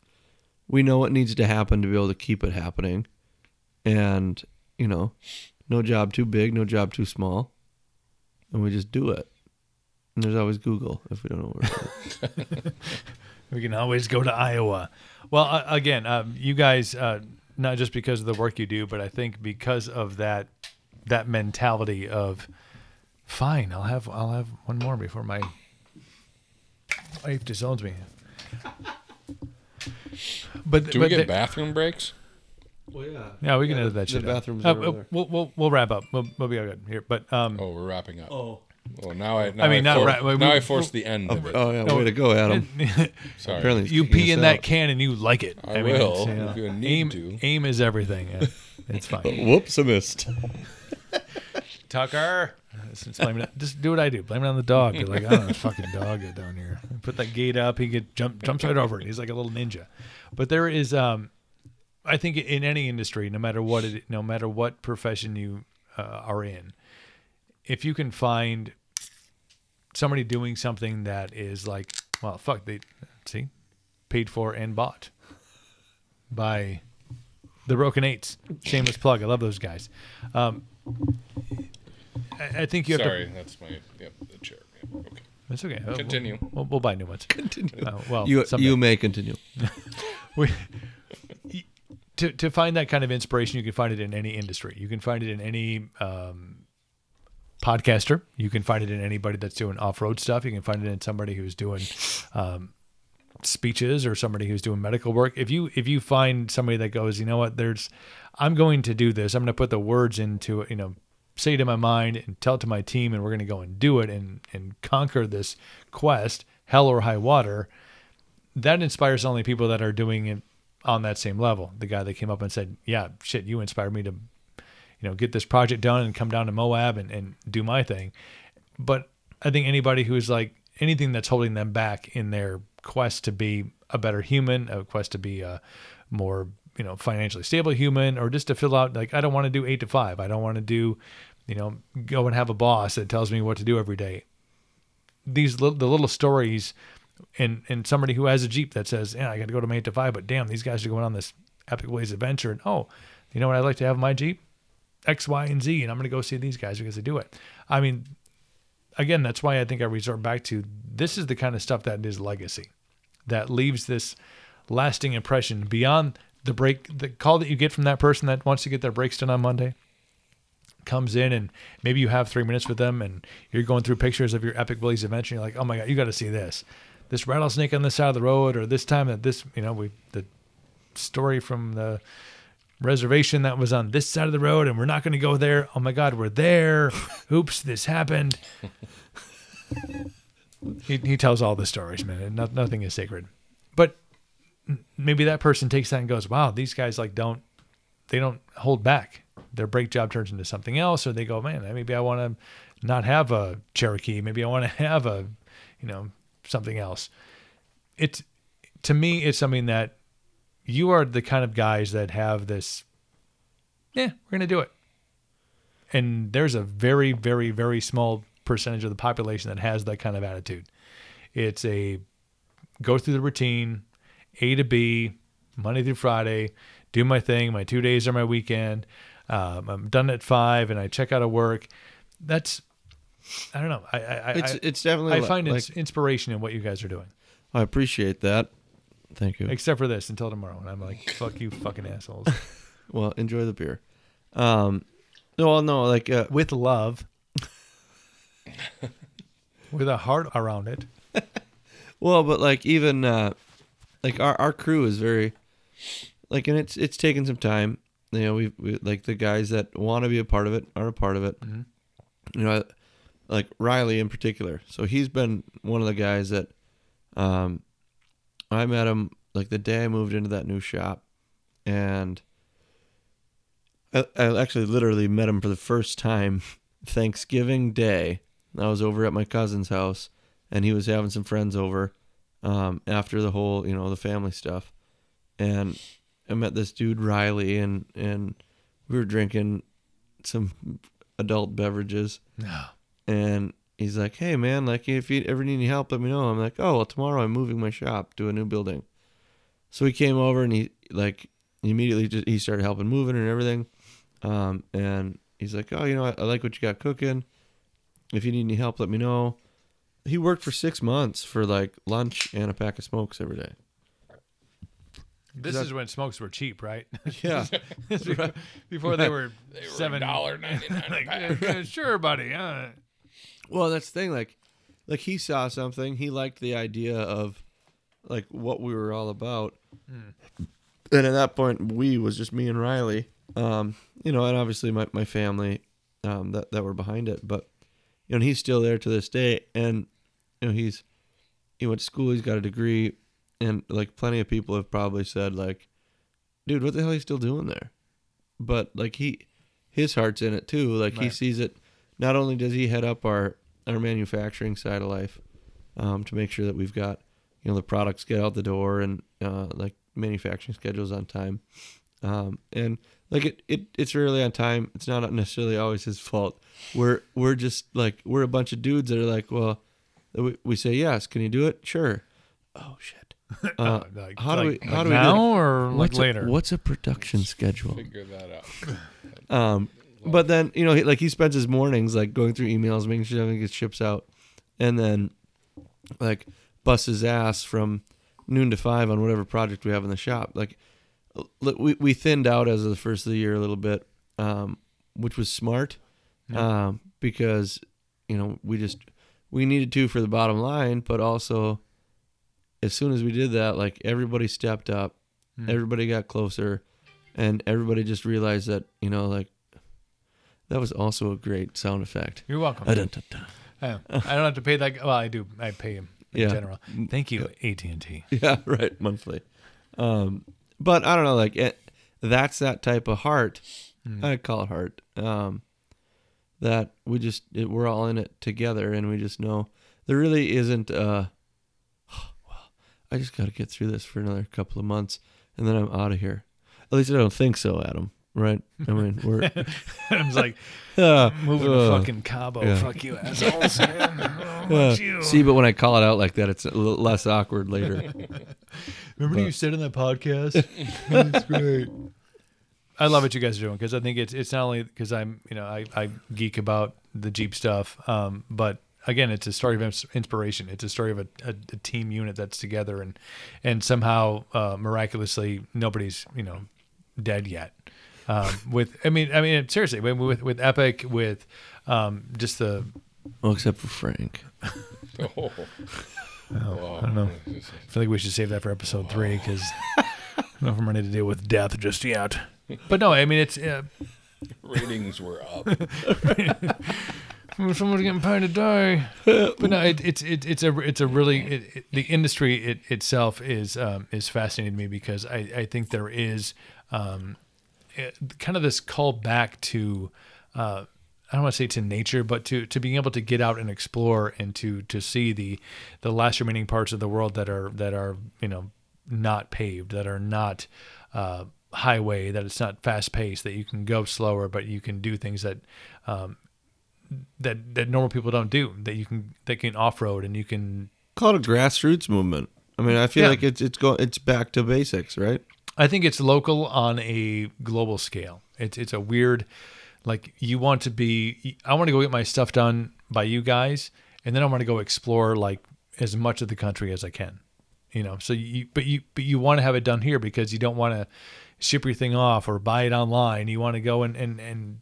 we know what needs to happen to be able to keep it happening, and you know, no job too big, no job too small, and we just do it. And there's always Google if we don't know where. it is. We can always go to Iowa. Well, uh, again, um, you guys, uh, not just because of the work you do, but I think because of that that mentality of, fine, I'll have I'll have one more before my wife disowns me. But Do but we get the- bathroom breaks? Well, yeah. Yeah, we can Yeah, edit that the shit. out. bathrooms Uh, over uh, there. we'll, we'll we'll wrap up. We'll, we'll be all good here. But um, Oh, we're wrapping up. Oh. Well, now I. Now I mean, not for- ra- we- now we- I forced the end of it. Oh yeah, No. way to go, Adam. Sorry. Apparently, he's you kicking pee us in that out. can and you like it. I will, it's, you if you need aim, to. aim is everything. Yeah, it's fine. Whoops, I missed. Tucker. Just, blame it, just do what I do. Blame it on the dog. You're like, I don't know, fucking dog get down here. Put that gate up. He get jump jumps right over it. He's like a little ninja. But there is, um, I think, in any industry, no matter what it, no matter what profession you uh, are in, if you can find somebody doing something that is like, well, fuck, they see, paid for and bought by the Broken Eights. Shameless plug. I love those guys. Um, I, I think you have to Sorry, that's my. Yep, the chair. Yep, okay. That's okay. Uh, we'll- Continue. We'll, we'll, buy new ones. Continue. Uh, well, You someday. you may continue. We- to to find that kind of inspiration, you can find it in any industry. You can find it in any um, podcaster. You can find it in anybody that's doing off road stuff. You can find it in somebody who's doing um, speeches or somebody who's doing medical work. If you if you find somebody that goes, you know what, there's, I'm going to do this. I'm going to put the words into it. You know, say it in my mind and tell it to my team, and we're going to go and do it and and conquer this quest, hell or high water that inspires only people that are doing it on that same level. The guy that came up and said, "Yeah, shit, you inspired me to, you know, get this project done and come down to Moab and, and do my thing." But I think anybody who's like anything that's holding them back in their quest to be a better human, a quest to be a more you know financially stable human, or just to fill out like I don't want to do eight to five. I don't want to do, you know, go and have a boss that tells me what to do every day. These little, the little stories and and somebody who has a Jeep that says, "Yeah, I got to go to my to five, but damn, these guys are going on this epic Willys adventure." And oh, you know what? I'd like to have my Jeep X, Y, and Z, and I'm going to go see these guys because they do it. I mean, again, that's why I think I resort back to this is the kind of stuff that is legacy, that leaves this lasting impression beyond the break, the call that you get from that person that wants to get their brakes done on Monday comes in and maybe you have three minutes with them and you're going through pictures of your epic Willys adventure. You're like, oh my God, you got to see this. This rattlesnake on this side of the road, or this time that this, you know, we, the story from the reservation that was on this side of the road and we're not going to go there. Oh my God, we're there. Oops, this happened. he, he tells all the stories, man. And no, nothing is sacred. But maybe that person takes that and goes, wow, these guys like don't, they don't hold back. Their brake job turns into something else, or they go, man, maybe I want to not have a Cherokee. Maybe I want to have a, you know, something else. It's to me, it's something that you are the kind of guys that have this. Yeah, we're gonna do it. And there's a very, very, very small percentage of the population that has that kind of attitude. It's a go through the routine A to B, Monday through Friday, do my thing. My two days are my weekend. Um, I'm done at five, and I check out of work. That's I don't know. I I It's I, it's definitely I find like ins- inspiration in what you guys are doing. I appreciate that. Thank you. Except for this, until tomorrow, and I'm like, fuck you, fucking assholes. Well, enjoy the beer. Um, no, no, like uh, With love, with a heart around it. Well, but like even uh like our our crew is very like and it's it's taken some time. You know, we we like the guys that want to be a part of it are a part of it. You know, like Riley in particular. So he's been one of the guys that um I met him like the day I moved into that new shop and I, I actually literally met him for the first time Thanksgiving Day. I was over at my cousin's house and he was having some friends over um, after the whole, you know, the family stuff. And I met this dude Riley, and and we were drinking some adult beverages. And he's like, "Hey man, like if you ever need any help, let me know." I'm like, "Oh well, tomorrow I'm moving my shop to a new building." So he came over and he like immediately just he started helping moving and everything. Um, and he's like, "Oh, you know, I, I like what you got cooking. If you need any help, let me know." He worked for six months for like lunch and a pack of smokes every day. This is when smokes were cheap, right? Yeah, before, before they were seven dollar ninety nine. Like, yeah, yeah, sure, buddy. Uh, Well, that's the thing. Like, like he saw something. He liked the idea of like what we were all about. And at that point, we was just me and Riley. Um, you know, and obviously my my family um, that that were behind it. But you know, and he's still there to this day. And you know, he's he went to school. He's got a degree, and like plenty of people have probably said like, "Dude, what the hell are you still doing there?" But like he, his heart's in it too. Like he sees it. Not only does he head up our our manufacturing side of life um, to make sure that we've got you know the products get out the door and uh, like manufacturing schedules on time, um, and like it, it it's rarely on time. It's not necessarily always his fault. We're we're just like we're a bunch of dudes that are like, well, we, we say yes. Can you do it? Sure. Oh shit. Uh, like, how do like- we how like do we now it? or like what's later? A, what's a production schedule? Figure that out. Um, but then you know, he, like he spends his mornings like going through emails, making sure everything gets ships out, and then like busts his ass from noon to five on whatever project we have in the shop. Like we we thinned out as of the first of the year a little bit, um, which was smart, um, because you know we just we needed to for the bottom line, but also as soon as we did that, like everybody stepped up, everybody got closer, and everybody just realized that you know like that was also a great sound effect. You're welcome. I, I don't have to pay that. Well, I do. I pay him in Yeah. general. Thank you, AT and T. Yeah, right, monthly. Um, but I don't know, like it, that's that type of heart. I call it heart. Um, that we just it, we're all in it together, and we just know there really isn't. Uh, well, I just got to get through this for another couple of months, and then I'm out of here. At least I don't think so, Adam. Right? I mean, we're I was like uh, moving uh, to fucking Cabo. yeah. Fuck you, assholes. man. Oh, uh, you. see, but when I call it out like that, it's a little less awkward later. Remember you said in that podcast? That's great. I love what you guys are doing because I think it's it's not only because I'm you know I, I geek about the Jeep stuff, um, but again it's a story of inspiration. It's a story of a, a, a team unit that's together and and somehow uh, miraculously nobody's you know dead yet. Um, with I mean I mean seriously with with, with Epic with um, just the well, except for Frank. Oh. I don't know. I feel like we should save that for episode three because I don't know if I'm ready to deal with death just yet. But no, I mean it's uh, Ratings were up. someone's getting paid to die. But no, it, it's it, it's a it's a really it, it, the industry it, itself is um, is fascinating to me because I, I think there is um, kind of this call back to. Uh, I don't want to say to nature, but to, to being able to get out and explore and to, to see the the last remaining parts of the world that are that are you know not paved, that are not uh, highway, that it's not fast paced, that you can go slower, but you can do things that um, that that normal people don't do. That you can that can off road and you can Call it a grassroots movement. I mean, I feel Yeah. like it's it's go it's back to basics, right? I think it's local on a global scale. It's it's a weird, like you want to be. I want to go get my stuff done by you guys, and then I want to go explore like as much of the country as I can. You know, so you but you but you want to have it done here because you don't want to ship your thing off or buy it online. You want to go and and and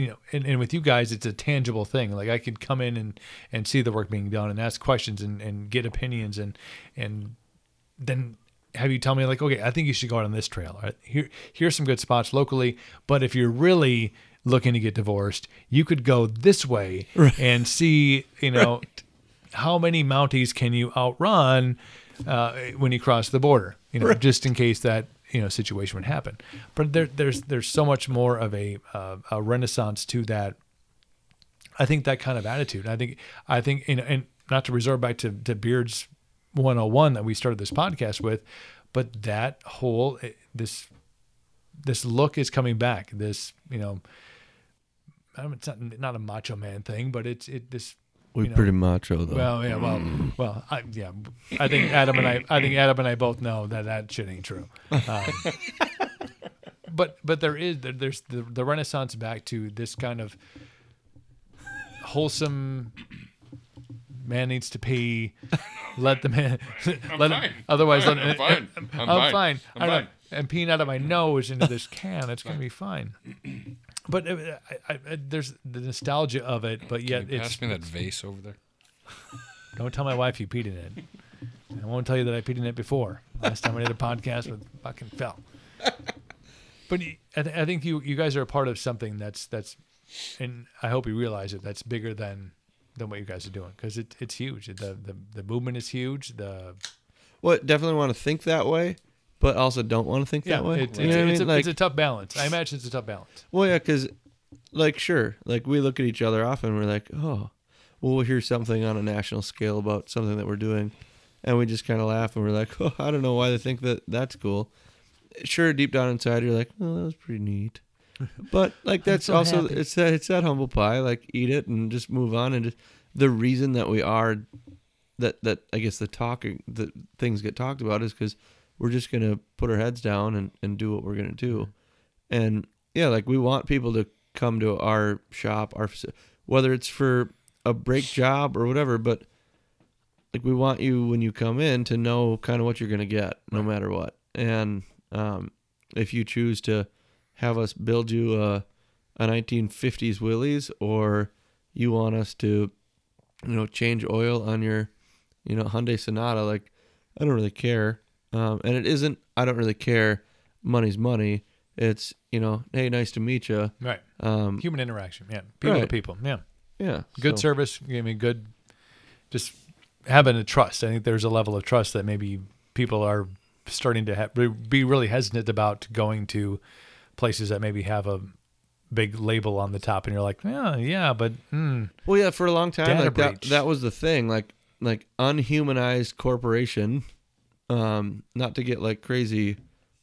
you know, and, and with you guys, it's a tangible thing. Like I could come in and, and see the work being done and ask questions and, and get opinions and and then have you tell me like, okay, I think you should go out on this trail. Right, here here's some good spots locally. But if you're really looking to get divorced, you could go this way and see, you know, how many Mounties can you outrun uh, when you cross the border? You know, just in case that you know situation would happen. But there, there's there's so much more of a uh, a renaissance to that. I think that kind of attitude. I think I think you know, and not to resort back to to Beard's 101 that we started this podcast with, but that whole eh, this this look is coming back. This you know. I don't, it's not, not a macho man thing, but it's it this We're know, pretty macho though. well, yeah, well, well, I, yeah. I think Adam and I, I think Adam and I both know that that shit ain't true. Um, but but there is there, there's the, the renaissance back to this kind of wholesome man needs to pee. Let the man. let him, fine. otherwise, I'm let, fine. I'm, I'm fine. fine. I'm I'm fine. and peeing out of my nose into this can. It's gonna be fine. But uh, I, I, there's the nostalgia of it, but yet Can you it's pass me that vase over there. don't tell my wife you peed in it. I won't tell you that I peed in it before. Last time I did a podcast with fucking Phil. But I, th- I think you you guys are a part of something that's that's, and I hope you realize it. That's bigger than than what you guys are doing because it, it's huge. The, the the movement is huge. The well, definitely want to think that way, but also don't want to think yeah, that way. it's, You it's, I mean? a, Like- it's a tough balance. I imagine it's a tough balance. Well, yeah, because, like, sure, like we look at each other often. We're like, oh, well, we'll hear something on a national scale about something that we're doing, and we just kind of laugh and we're like, oh, I don't know why they think that that's cool. Sure, deep down inside, you're like, oh, that was pretty neat. But like that's so also happy. it's that it's that humble pie. Like eat it and just move on. And just the reason that we are that that I guess the talking the things get talked about is because we're just gonna put our heads down and and do what we're gonna do. And yeah, like we want people to come to our shop, our whether it's for a break job or whatever, but like we want you when you come in to know kind of what you're gonna get, no matter what. And um, if you choose to have us build you a a 1950s Willys, or you want us to, you know, change oil on your, you know, Hyundai Sonata, like I don't really care. Um, and it isn't. I don't really care. Money's money. It's you know, hey, nice to meet you. Right. Um, Human interaction. Yeah. People to people. Yeah. yeah, good so- service. I mean, good. Just having a trust. I think there's a level of trust that maybe people are starting to have, be really hesitant about going to places that maybe have a big label on the top, and you're like, yeah, yeah, but mm, Well, yeah, for a long time, like that, that was the thing, like like unhumanized corporation. Um, not to get like crazy,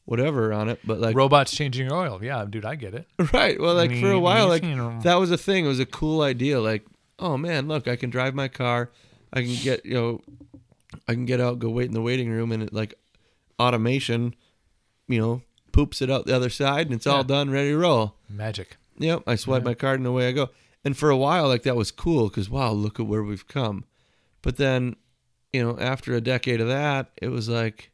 whatever on it, but like robots changing your oil. Yeah, dude, I get it. right. Well, like for a while, like that was a thing. It was a cool idea. Like, oh man, look, I can drive my car. I can get you know, I can get out, go wait in the waiting room, and it like automation, you know, poops it out the other side, and it's all done, ready to roll. Magic. Yep, I swipe my card and away I go. And for a while, like that was cool because wow, look at where we've come. But then, you know, after a decade of that, it was like,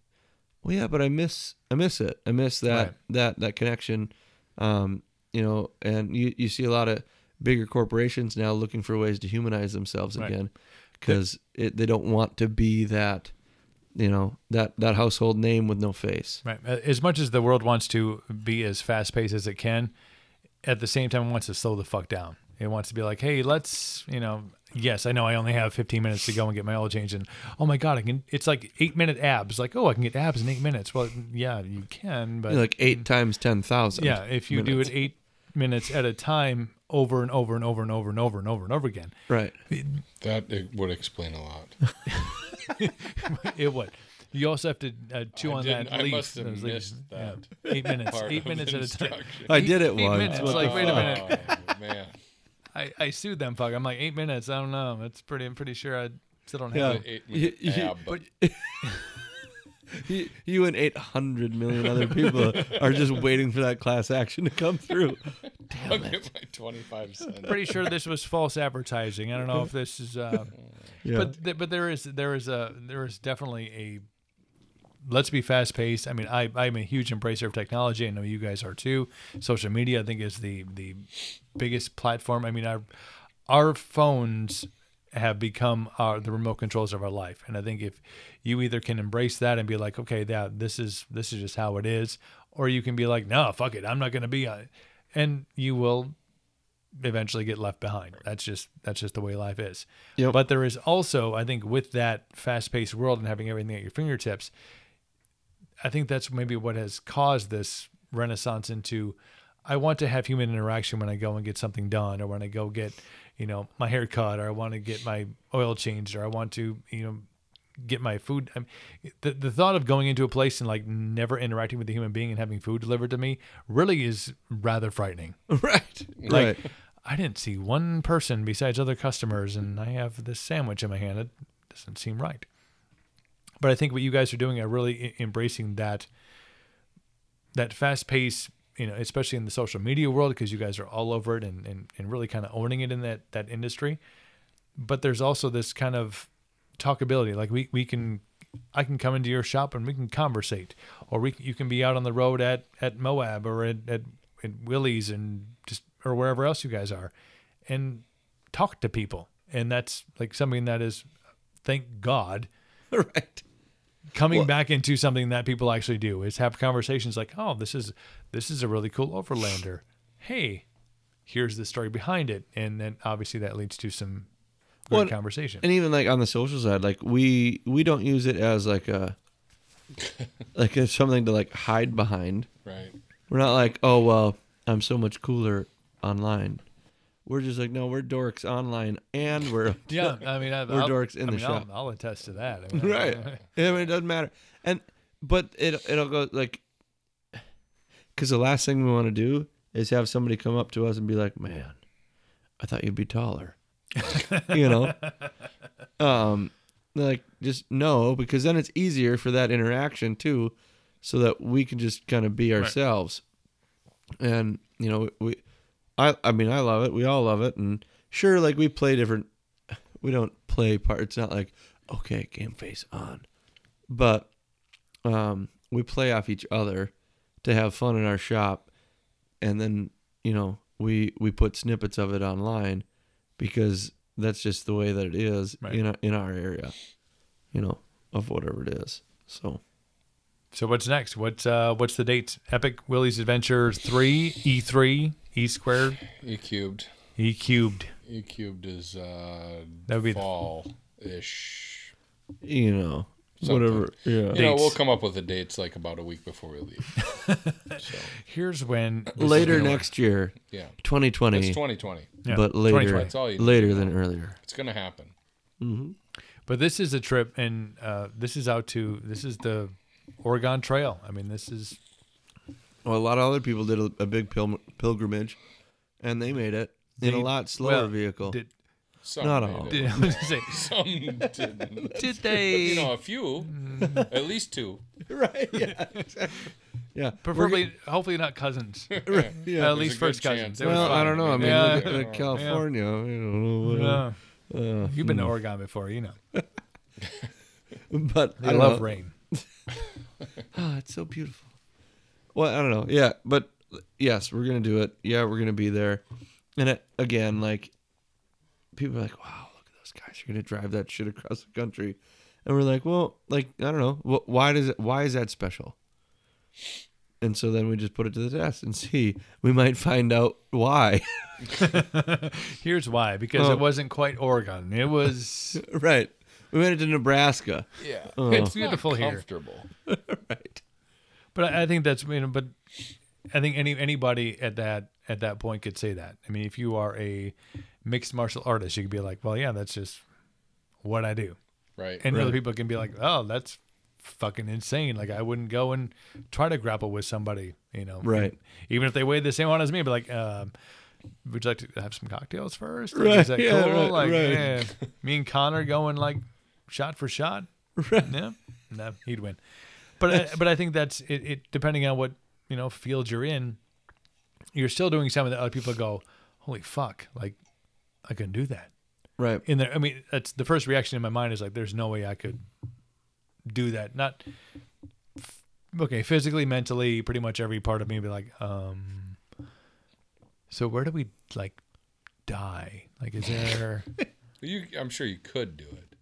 well, yeah, but I miss, I miss it. I miss that, Right. that, that connection. Um, you know, and you you see a lot of bigger corporations now looking for ways to humanize themselves Right. again because it they don't want to be that, you know, that that household name with no face. Right. Uh, As much as the world wants to be as fast paced as it can, at the same time, it wants to slow the fuck down. It wants to be like, hey, let's, you know, yes, I know I only have 15 minutes to go and get my oil change. And oh my God, I can, it's like eight minute abs. Like, oh, I can get abs in eight minutes. Well, yeah, you can, but like eight times ten thousand. yeah, if you do it eight minutes at a time over and over and over and over and over and over and over again, right. That it would explain a lot. it would. You also have to uh, chew I on that I leaf. must have those leaves. missed Yeah. that Eight minutes. part Eight of minutes at a time. I did it Eight once. minutes, What like, the wait a minute. Oh, man. I, I sued them. Fuck. I'm like eight minutes. I don't know. It's pretty. I'm pretty sure I still don't Yeah. have. it. The eight minute You- you- But you, you and 800 million other people are just waiting for that class action to come through. I'll get my 25 cents. Pretty sure this was false advertising. I don't know if this is, uh, Yeah. but th- but there is there is a there is definitely a let's be fast paced. I mean, I I'm a huge embracer of technology. I know you guys are too. Social media, I think, is the the biggest platform. I mean, our our phones have become our the remote controls of our life, and I think if you either can embrace that and be like, okay, yeah, this is this is just how it is, or you can be like, no, fuck it, I'm not going to be on it, and you will eventually get left behind. That's just that's just the way life is. Yep. But there is also, I think, with that fast-paced world and having everything at your fingertips, I think that's maybe what has caused this renaissance into. I want to have human interaction when I go and get something done, or when I go get, you know, my hair cut, or I want to get my oil changed, or I want to, you know, get my food. I mean, the the thought of going into a place and like never interacting with a human being and having food delivered to me really is rather frightening. right. Like, right. I didn't see one person besides other customers, and I have this sandwich in my hand. It doesn't seem right. But I think what you guys are doing are really embracing that that fast pace, you know, especially in the social media world, because you guys are all over it and, and, and really kind of owning it in that that industry. But there's also this kind of talkability. Like we, we can I can come into your shop and we can conversate, or we you can be out on the road at at Moab or at at, at Willie's and just or wherever else you guys are, and talk to people. And that's like something that is, thank God, right. Coming back into something that people actually do is have conversations like, oh, this is this is a really cool overlander. Hey, here's the story behind it, and then obviously that leads to some good Well, conversation. And even like on the social side, like we we don't use it as like a like as something to like hide behind. Right. We're not like, oh well, I'm so much cooler online. We're just like, no, we're dorks online, and we're yeah, I mean, I, We're I'll- dorks in I the mean, I'll- shop. I'll, attest to that. I mean, right. I mean, it doesn't matter. And but it it'll go like because the last thing we want to do is have somebody come up to us and be like, "Man, I thought you'd be taller," you know. Um, like just no, because then it's easier for that interaction too, so that we can just kind of be ourselves. And you know, we, I I mean, I love it. We all love it, and sure, like we play different. We don't play part. It's not like okay, game face on, but um, we play off each other to have fun in our shop, and then you know we we put snippets of it online because that's just the way that it is Right. in our, in our area, you know, of whatever it is. So So what's next? What's uh what's the date? Epic Willys Adventure three E three E squared E cubed. E cubed. E cubed is uh That would be the- fall ish. you know, Something. whatever. Yeah. You know, we'll come up with the dates like about a week before we leave. so Here's when Later gonna work. next year, yeah, 2020, it's 2020. Yeah, but later, 2020. That's all you later than earlier. It's gonna happen. But this is a trip, and uh, this is out to this is the Oregon Trail. I mean, this is Well, a lot of other people did a, a big pil- pilgrimage, and they made it in a lot slower well, vehicle. Did, Some Not made all. did, I was say, Some didn't. did they? You know, a few, at least two. right? Yeah. exactly. Yeah. preferably, hopefully not cousins. Yeah. At least a good first cousins. It It was Well. I don't know. I mean, Yeah. look at like California. You know, Yeah. uh, You've been to Oregon before, you know. but They I love know. rain. Oh, it's so beautiful. Well, I don't know. Yeah, but yes, we're gonna do it. Yeah, we're gonna be there. And it, again, like people are like, "Wow, look at those guys! You're gonna drive that shit across the country," and we're like, "Well, like I don't know. Why does it? Why is that special?" And so then we just put it to the test and see. We might find out why. Here's why: because Oh. it wasn't quite Oregon. It was right. We went into Nebraska. Yeah, it's beautiful here. comfortable. Right. But I I think that's you know, but I think any anybody at that at that point could say that. I mean, if you are a mixed martial artist, you could be like, well, yeah, that's just what I do, Right. and Right. other people can be like, oh, that's fucking insane. Like I wouldn't go and try to grapple with somebody, you know, Right. Even if they weighed the same amount as me, I'd be like, um, would you like to have some cocktails first? Right, Is that yeah, cool? right, like, right. yeah, me and Connor going like shot for shot. Right. Yeah, no, he'd win. but I, but I think that's it, it. Depending on what you know field you're in, you're still doing something that other people go, "Holy fuck!" Like I couldn't do that right. in there. I mean, that's the first reaction in my mind is like, "There's no way I could do that." Not okay, physically, mentally, pretty much every part of me be like, um. So where do we like die? Like, is there? You, I'm sure you could do it.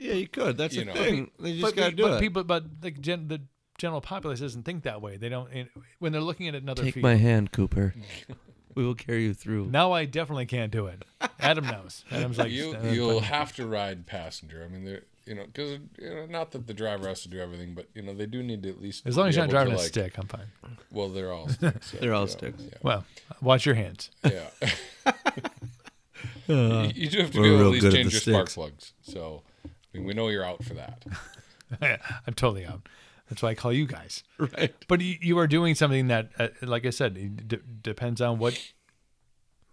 Yeah, you could. That's You the know. thing. They just gotta do but it. people, but like gen, the general populace doesn't think that way. They don't in- when they're looking at another Take field. my hand, Cooper. we will carry you through. Now I definitely can't do it. Adam knows. Adam's like, You uh, you'll but- have to ride passenger. I mean, they're you know because you know, not that the driver has to do everything, but you know they do need to at least as long as you're not able to, driving a stick, I'm fine. Well, they're all sticks. so, They're all yeah, sticks. Well, watch your hands. Yeah. yeah. you, you do have to be able to real at least good at change the your spark plugs. So I mean, we know you're out for that. I'm totally out. That's why I call you guys. Right. But you, you are doing something that, uh, like I said, it d- depends on what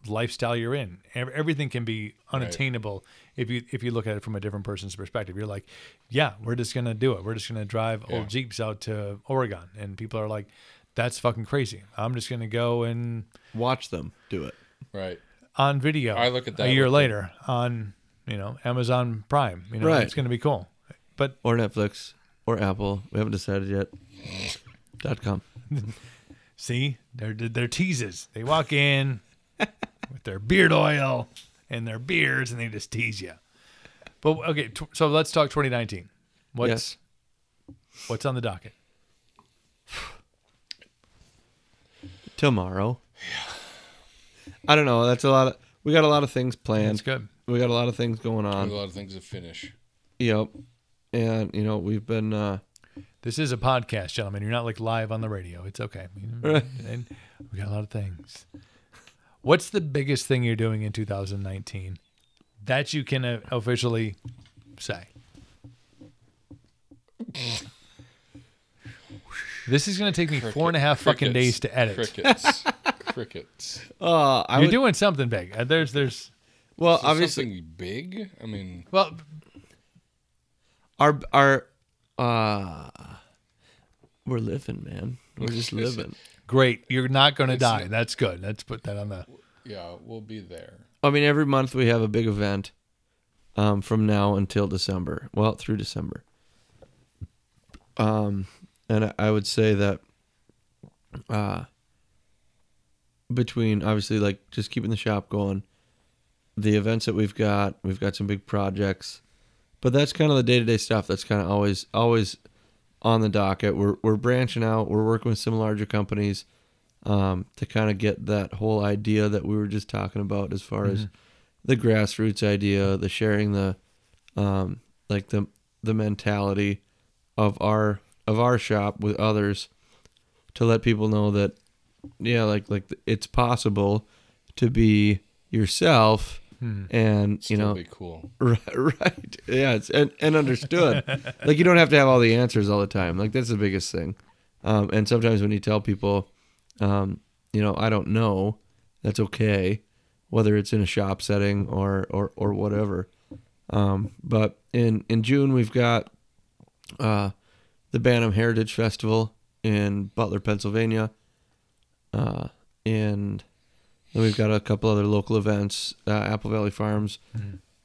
lifestyle you're in. Everything can be unattainable if you if you look at it from a different person's perspective. You're like, yeah, we're just gonna do it. We're just gonna drive Yeah. old jeeps out to Oregon, and people are like, that's fucking crazy. I'm just gonna go and Watch them do it. Right. on video. I look at that a year with- later on, you know, Amazon Prime. You know, Right. it's gonna be cool. But Or Netflix. Or Apple. We haven't decided yet. Dot com. See, they're they're teases. They walk in with their beard oil and their beards, and they just tease you. But okay, t- so let's talk 2019. What's Yes. what's on the docket? Tomorrow. Yeah. I don't know. That's a lot of. We got a lot of things planned. That's good. We got a lot of things going There's on. a lot of things to finish. Yep. And you know we've been. uh This is a podcast, gentlemen. You're not like live on the radio. It's okay. Right. And we got a lot of things. What's the biggest thing you're doing in 2019 that you can uh, officially say? This is going to take me four and a half fucking Crickets. days to edit. Crickets. Crickets. Uh, I You're would, doing something big. Uh, There's, there's, well, Is obviously, something big. I mean, well, our our uh, we're living, man. We're just living. great. You're not going to It's- die. That's good. Let's put that on the. yeah, we'll be there. I mean, every month we have a big event. Um, from now until December. Well, through December. Um, and I- I would say that, uh, between obviously like just keeping the shop going, the events that we've got, we've got some big projects, but that's kind of the day to day stuff. That's kind of always always on the docket. We're we're branching out. We're working with some larger companies um, to kind of get that whole idea that we were just talking about as far as the grassroots idea, the sharing the um, like the the mentality of our of our shop with others to let people know that yeah, like like it's possible to be yourself and you Still know be cool. Right, right. Yeah, it's and, and understood. like you don't have to have all the answers all the time. Like that's the biggest thing. Um, and sometimes when you tell people, um, you know, I don't know, that's okay, whether it's in a shop setting or or or whatever. Um, but in in June we've got uh, the Bantam Heritage Festival in Butler, Pennsylvania. Uh, and then we've got a couple other local events. Uh, Apple Valley Farms,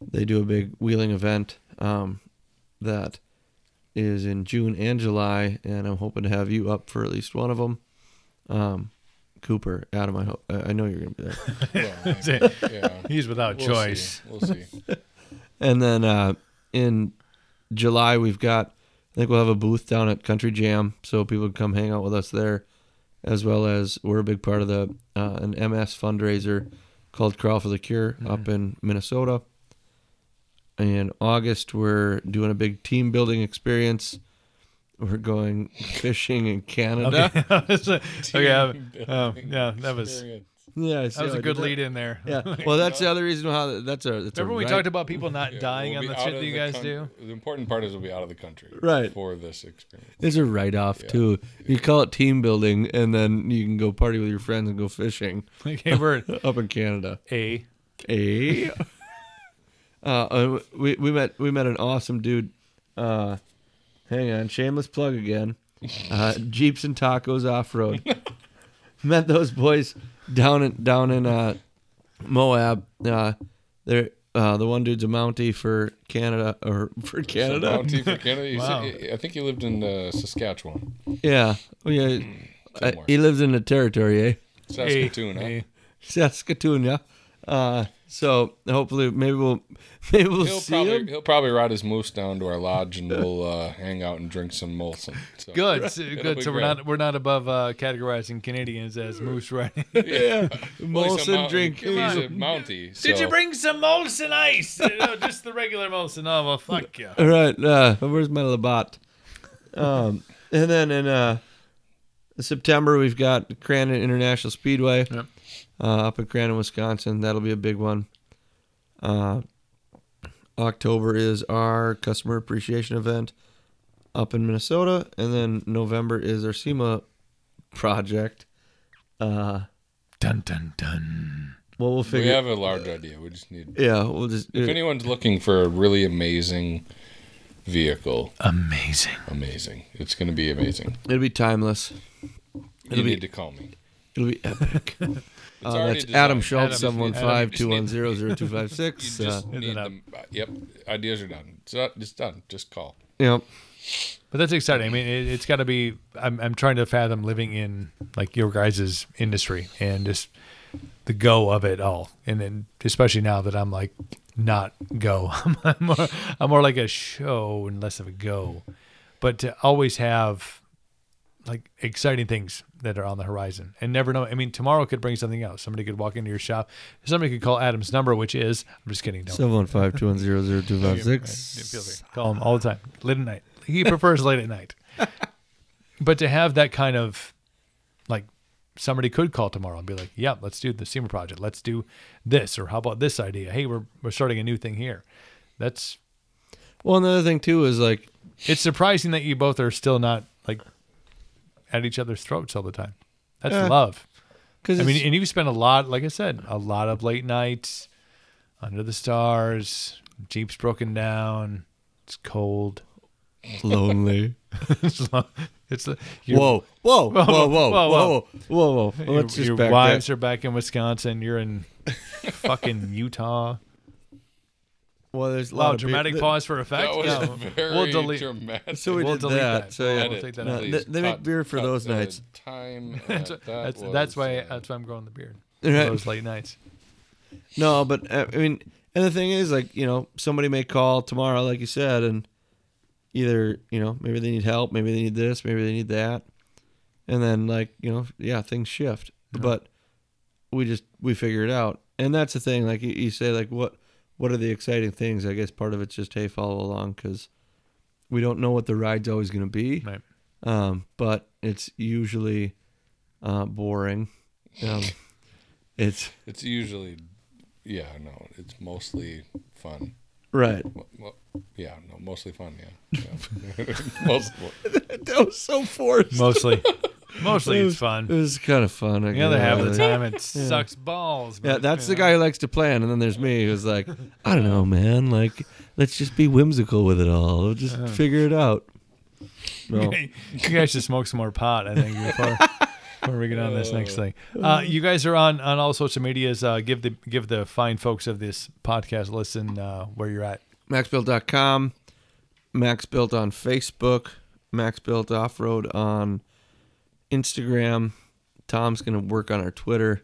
they do a big wheeling event um, that is in June and July, and I'm hoping to have you up for at least one of them. Um, Cooper, Adam, I hope I know you're gonna be there. Well, yeah. He's without We'll choice. See. We'll see. And then uh, in July, we've got, I think we'll have a booth down at Country Jam, so people can come hang out with us there, as well as we're a big part of the uh, an MS fundraiser called Crawl for the Cure up in Minnesota. In August, we're doing a big team building experience. We're going fishing in Canada. Okay. okay. um, um, yeah, that was Experience. Yeah, I see that was how I a did good that. lead in there. Yeah. Well, that's the other reason how that's a that's Remember a when we right- talked about people not Yeah, dying we'll on the out shit that you guys coun- do? The important part is we'll be out of the country. Right. For this experience. It's a write off too. You call it team building, and then you can go party with your friends and go fishing Okay, we're up in Canada. a Hey, uh, uh, we we met we met an awesome dude. Uh, hang on, shameless plug again. uh, Jeeps and Tacos Off Road. Met those boys down in down in uh, Moab. Uh, they're uh, the one dude's a Mountie for Canada or for Canada. Mountie for Canada. Wow. I think he lived in uh, Saskatchewan, Yeah, oh, yeah. Uh, he lives in the territory, eh? Saskatoon. huh? Hey, Saskatoon, yeah. Uh, so hopefully, maybe we'll maybe we'll He'll see probably him. he'll probably ride his moose down to our lodge and we'll uh, hang out and drink some Molson. So. good, so, good. So we're great. not we're not above uh, categorizing Canadians as moose riding. Yeah, Well, he's a Molson drink. He's a Mountie. So. Did you bring some Molson Ice? no, just the regular Molson. Oh well, fuck you. All right, uh, where's my Labatt? Um, and then in uh, September we've got Crandon International Speedway Yep. Uh, up in Crandon, Wisconsin. That'll be a big one. Uh, October is our customer appreciation event up in Minnesota, and then November is our SEMA project. Uh, Dun dun dun. well, we'll figure. We have a large idea. We just need. yeah, we'll just. If anyone's looking for a really amazing vehicle, Amazing. amazing. It's going to be amazing. it'll be timeless. You It'll be- need to call me. It'll be epic. It's Uh, that's designed. Adam Schultz, Adam- seven one Adam- five just two need- one zero zero two five You six. uh, just Hit need it up. them. Yep, ideas are done. It's, not, it's done. Just call. Yep. But that's exciting. I mean, it, it's got to be. I'm, I'm trying to fathom living in like your guys' industry and just the go of it all. And then, especially now that I'm like not go, I'm more, I'm more like a show and less of a go. But to always have like exciting things that are on the horizon and never know. I mean, tomorrow could bring something else. Somebody could walk into your shop. Somebody could call Adam's number, which is I'm just kidding. Don't Seven one five two one zero zero two five Feel six. free. Call him all the time, late at night. He prefers late at night. But to have that kind of, like, somebody could call tomorrow and be like, "Yeah, let's do the SEMA project. Let's do this, or how about this idea? Hey, we're we're starting a new thing here." That's Well, another thing too is like it's surprising that you both are still not at each other's throats all the time. That's yeah. love. I mean, and you spend a lot, like I said, a lot of late nights under the stars. Jeep's broken down. It's cold. Lonely. it's lo- it's whoa. Whoa. Whoa, whoa, whoa, whoa, whoa, whoa, whoa, whoa. Let's your, just your wives that. are back in Wisconsin. You're in fucking Utah. Well, there's a Wow, lot of dramatic th- pause for effect. That was No, very we'll delete. dramatic. So we We'll did delete that. that. So We'll yeah, take that No, out. they- please. they make beer for those nights. Time. That's, that that's, was, that's why uh, that's why I'm growing the beard. Right. Those late nights. No, but uh, I mean, and the thing is, like, you know, somebody may call tomorrow, like you said, and either, you know, maybe they need help, maybe they need this, maybe they need that. And then, like, you know, yeah, things shift. But we just, we figure it out. And that's the thing, like, you, you say, like, what, what are the exciting things? I guess part of it's just, hey, follow along because we don't know what the ride's always going to be. Right. Um, but it's usually uh, boring. Um, it's, It's usually, yeah, no, it's mostly fun. right. Well, well, yeah, no, mostly fun. Yeah, yeah. mostly. That was so forced. Mostly, mostly It it's was- fun. It was kind of fun. I The other half of the time, it sucks balls. Yeah, that's the know. guy who likes to plan, and then there's me who's like, I don't know, man. Like, let's just be whimsical with it all. We'll just figure it out. No. you guys should smoke some more pot. I think before, before we get on this next thing. Uh, you guys are on on all social medias. Uh, give the give the fine folks of this podcast listen uh, where you're at. MaxBuilt.com, Max Built on Facebook, Max Built Off Road on Instagram. Tom's gonna work on our Twitter.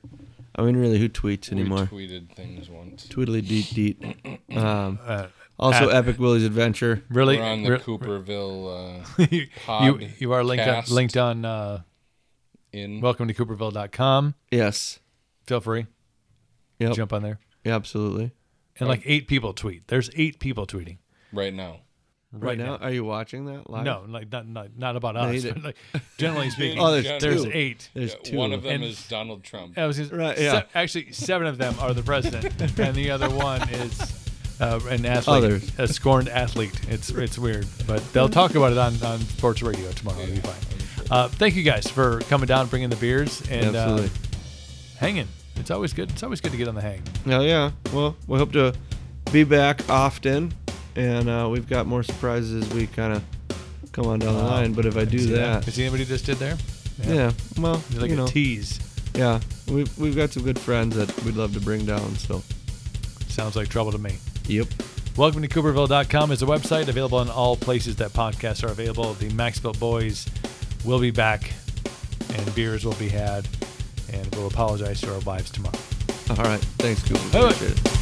I mean, really, who tweets anymore? We anymore? tweeted things once. Tweedly deet deet. Um, Uh, also, At- Epic Willys Adventure. really, We're on the re- Cooperville uh, you, pod you you are linked on, cast. linked on uh, in. welcome to Cooperville.com. Yes. Feel free, Yep. jump on there. Yeah, absolutely. And like eight people tweet. There's eight people tweeting right now. Right, now, are you watching that live? No, like not not, not about No, us. but like generally speaking, Oh, there's there's two. eight. There's Yeah, two. One of them And- is Donald Trump. I was gonna- Right, se- yeah. actually, seven of them are the president, and the other one is uh, an athlete, Others. a scorned athlete. It's it's weird, but they'll talk about it on, on sports radio tomorrow. It'll be fine. Uh, thank you guys for coming down, bringing the beers, and uh, hanging. It's always good. It's always good to get on the hang. Hell yeah. Well, we hope to be back often, and uh, we've got more surprises as we kind of come on down the Wow. line. But if I do See that, You see anybody just did there? yeah, well, It's like you a know, tease. yeah, we've we've got some good friends that we'd love to bring down. So, Sounds like trouble to me. yep. Welcome to Cooperville.com is a website available in all places that podcasts are available. The Max Built Boys will be back, and beers will be had, and we'll apologize to our wives tomorrow. All right, thanks, Cooper. Appreciate it.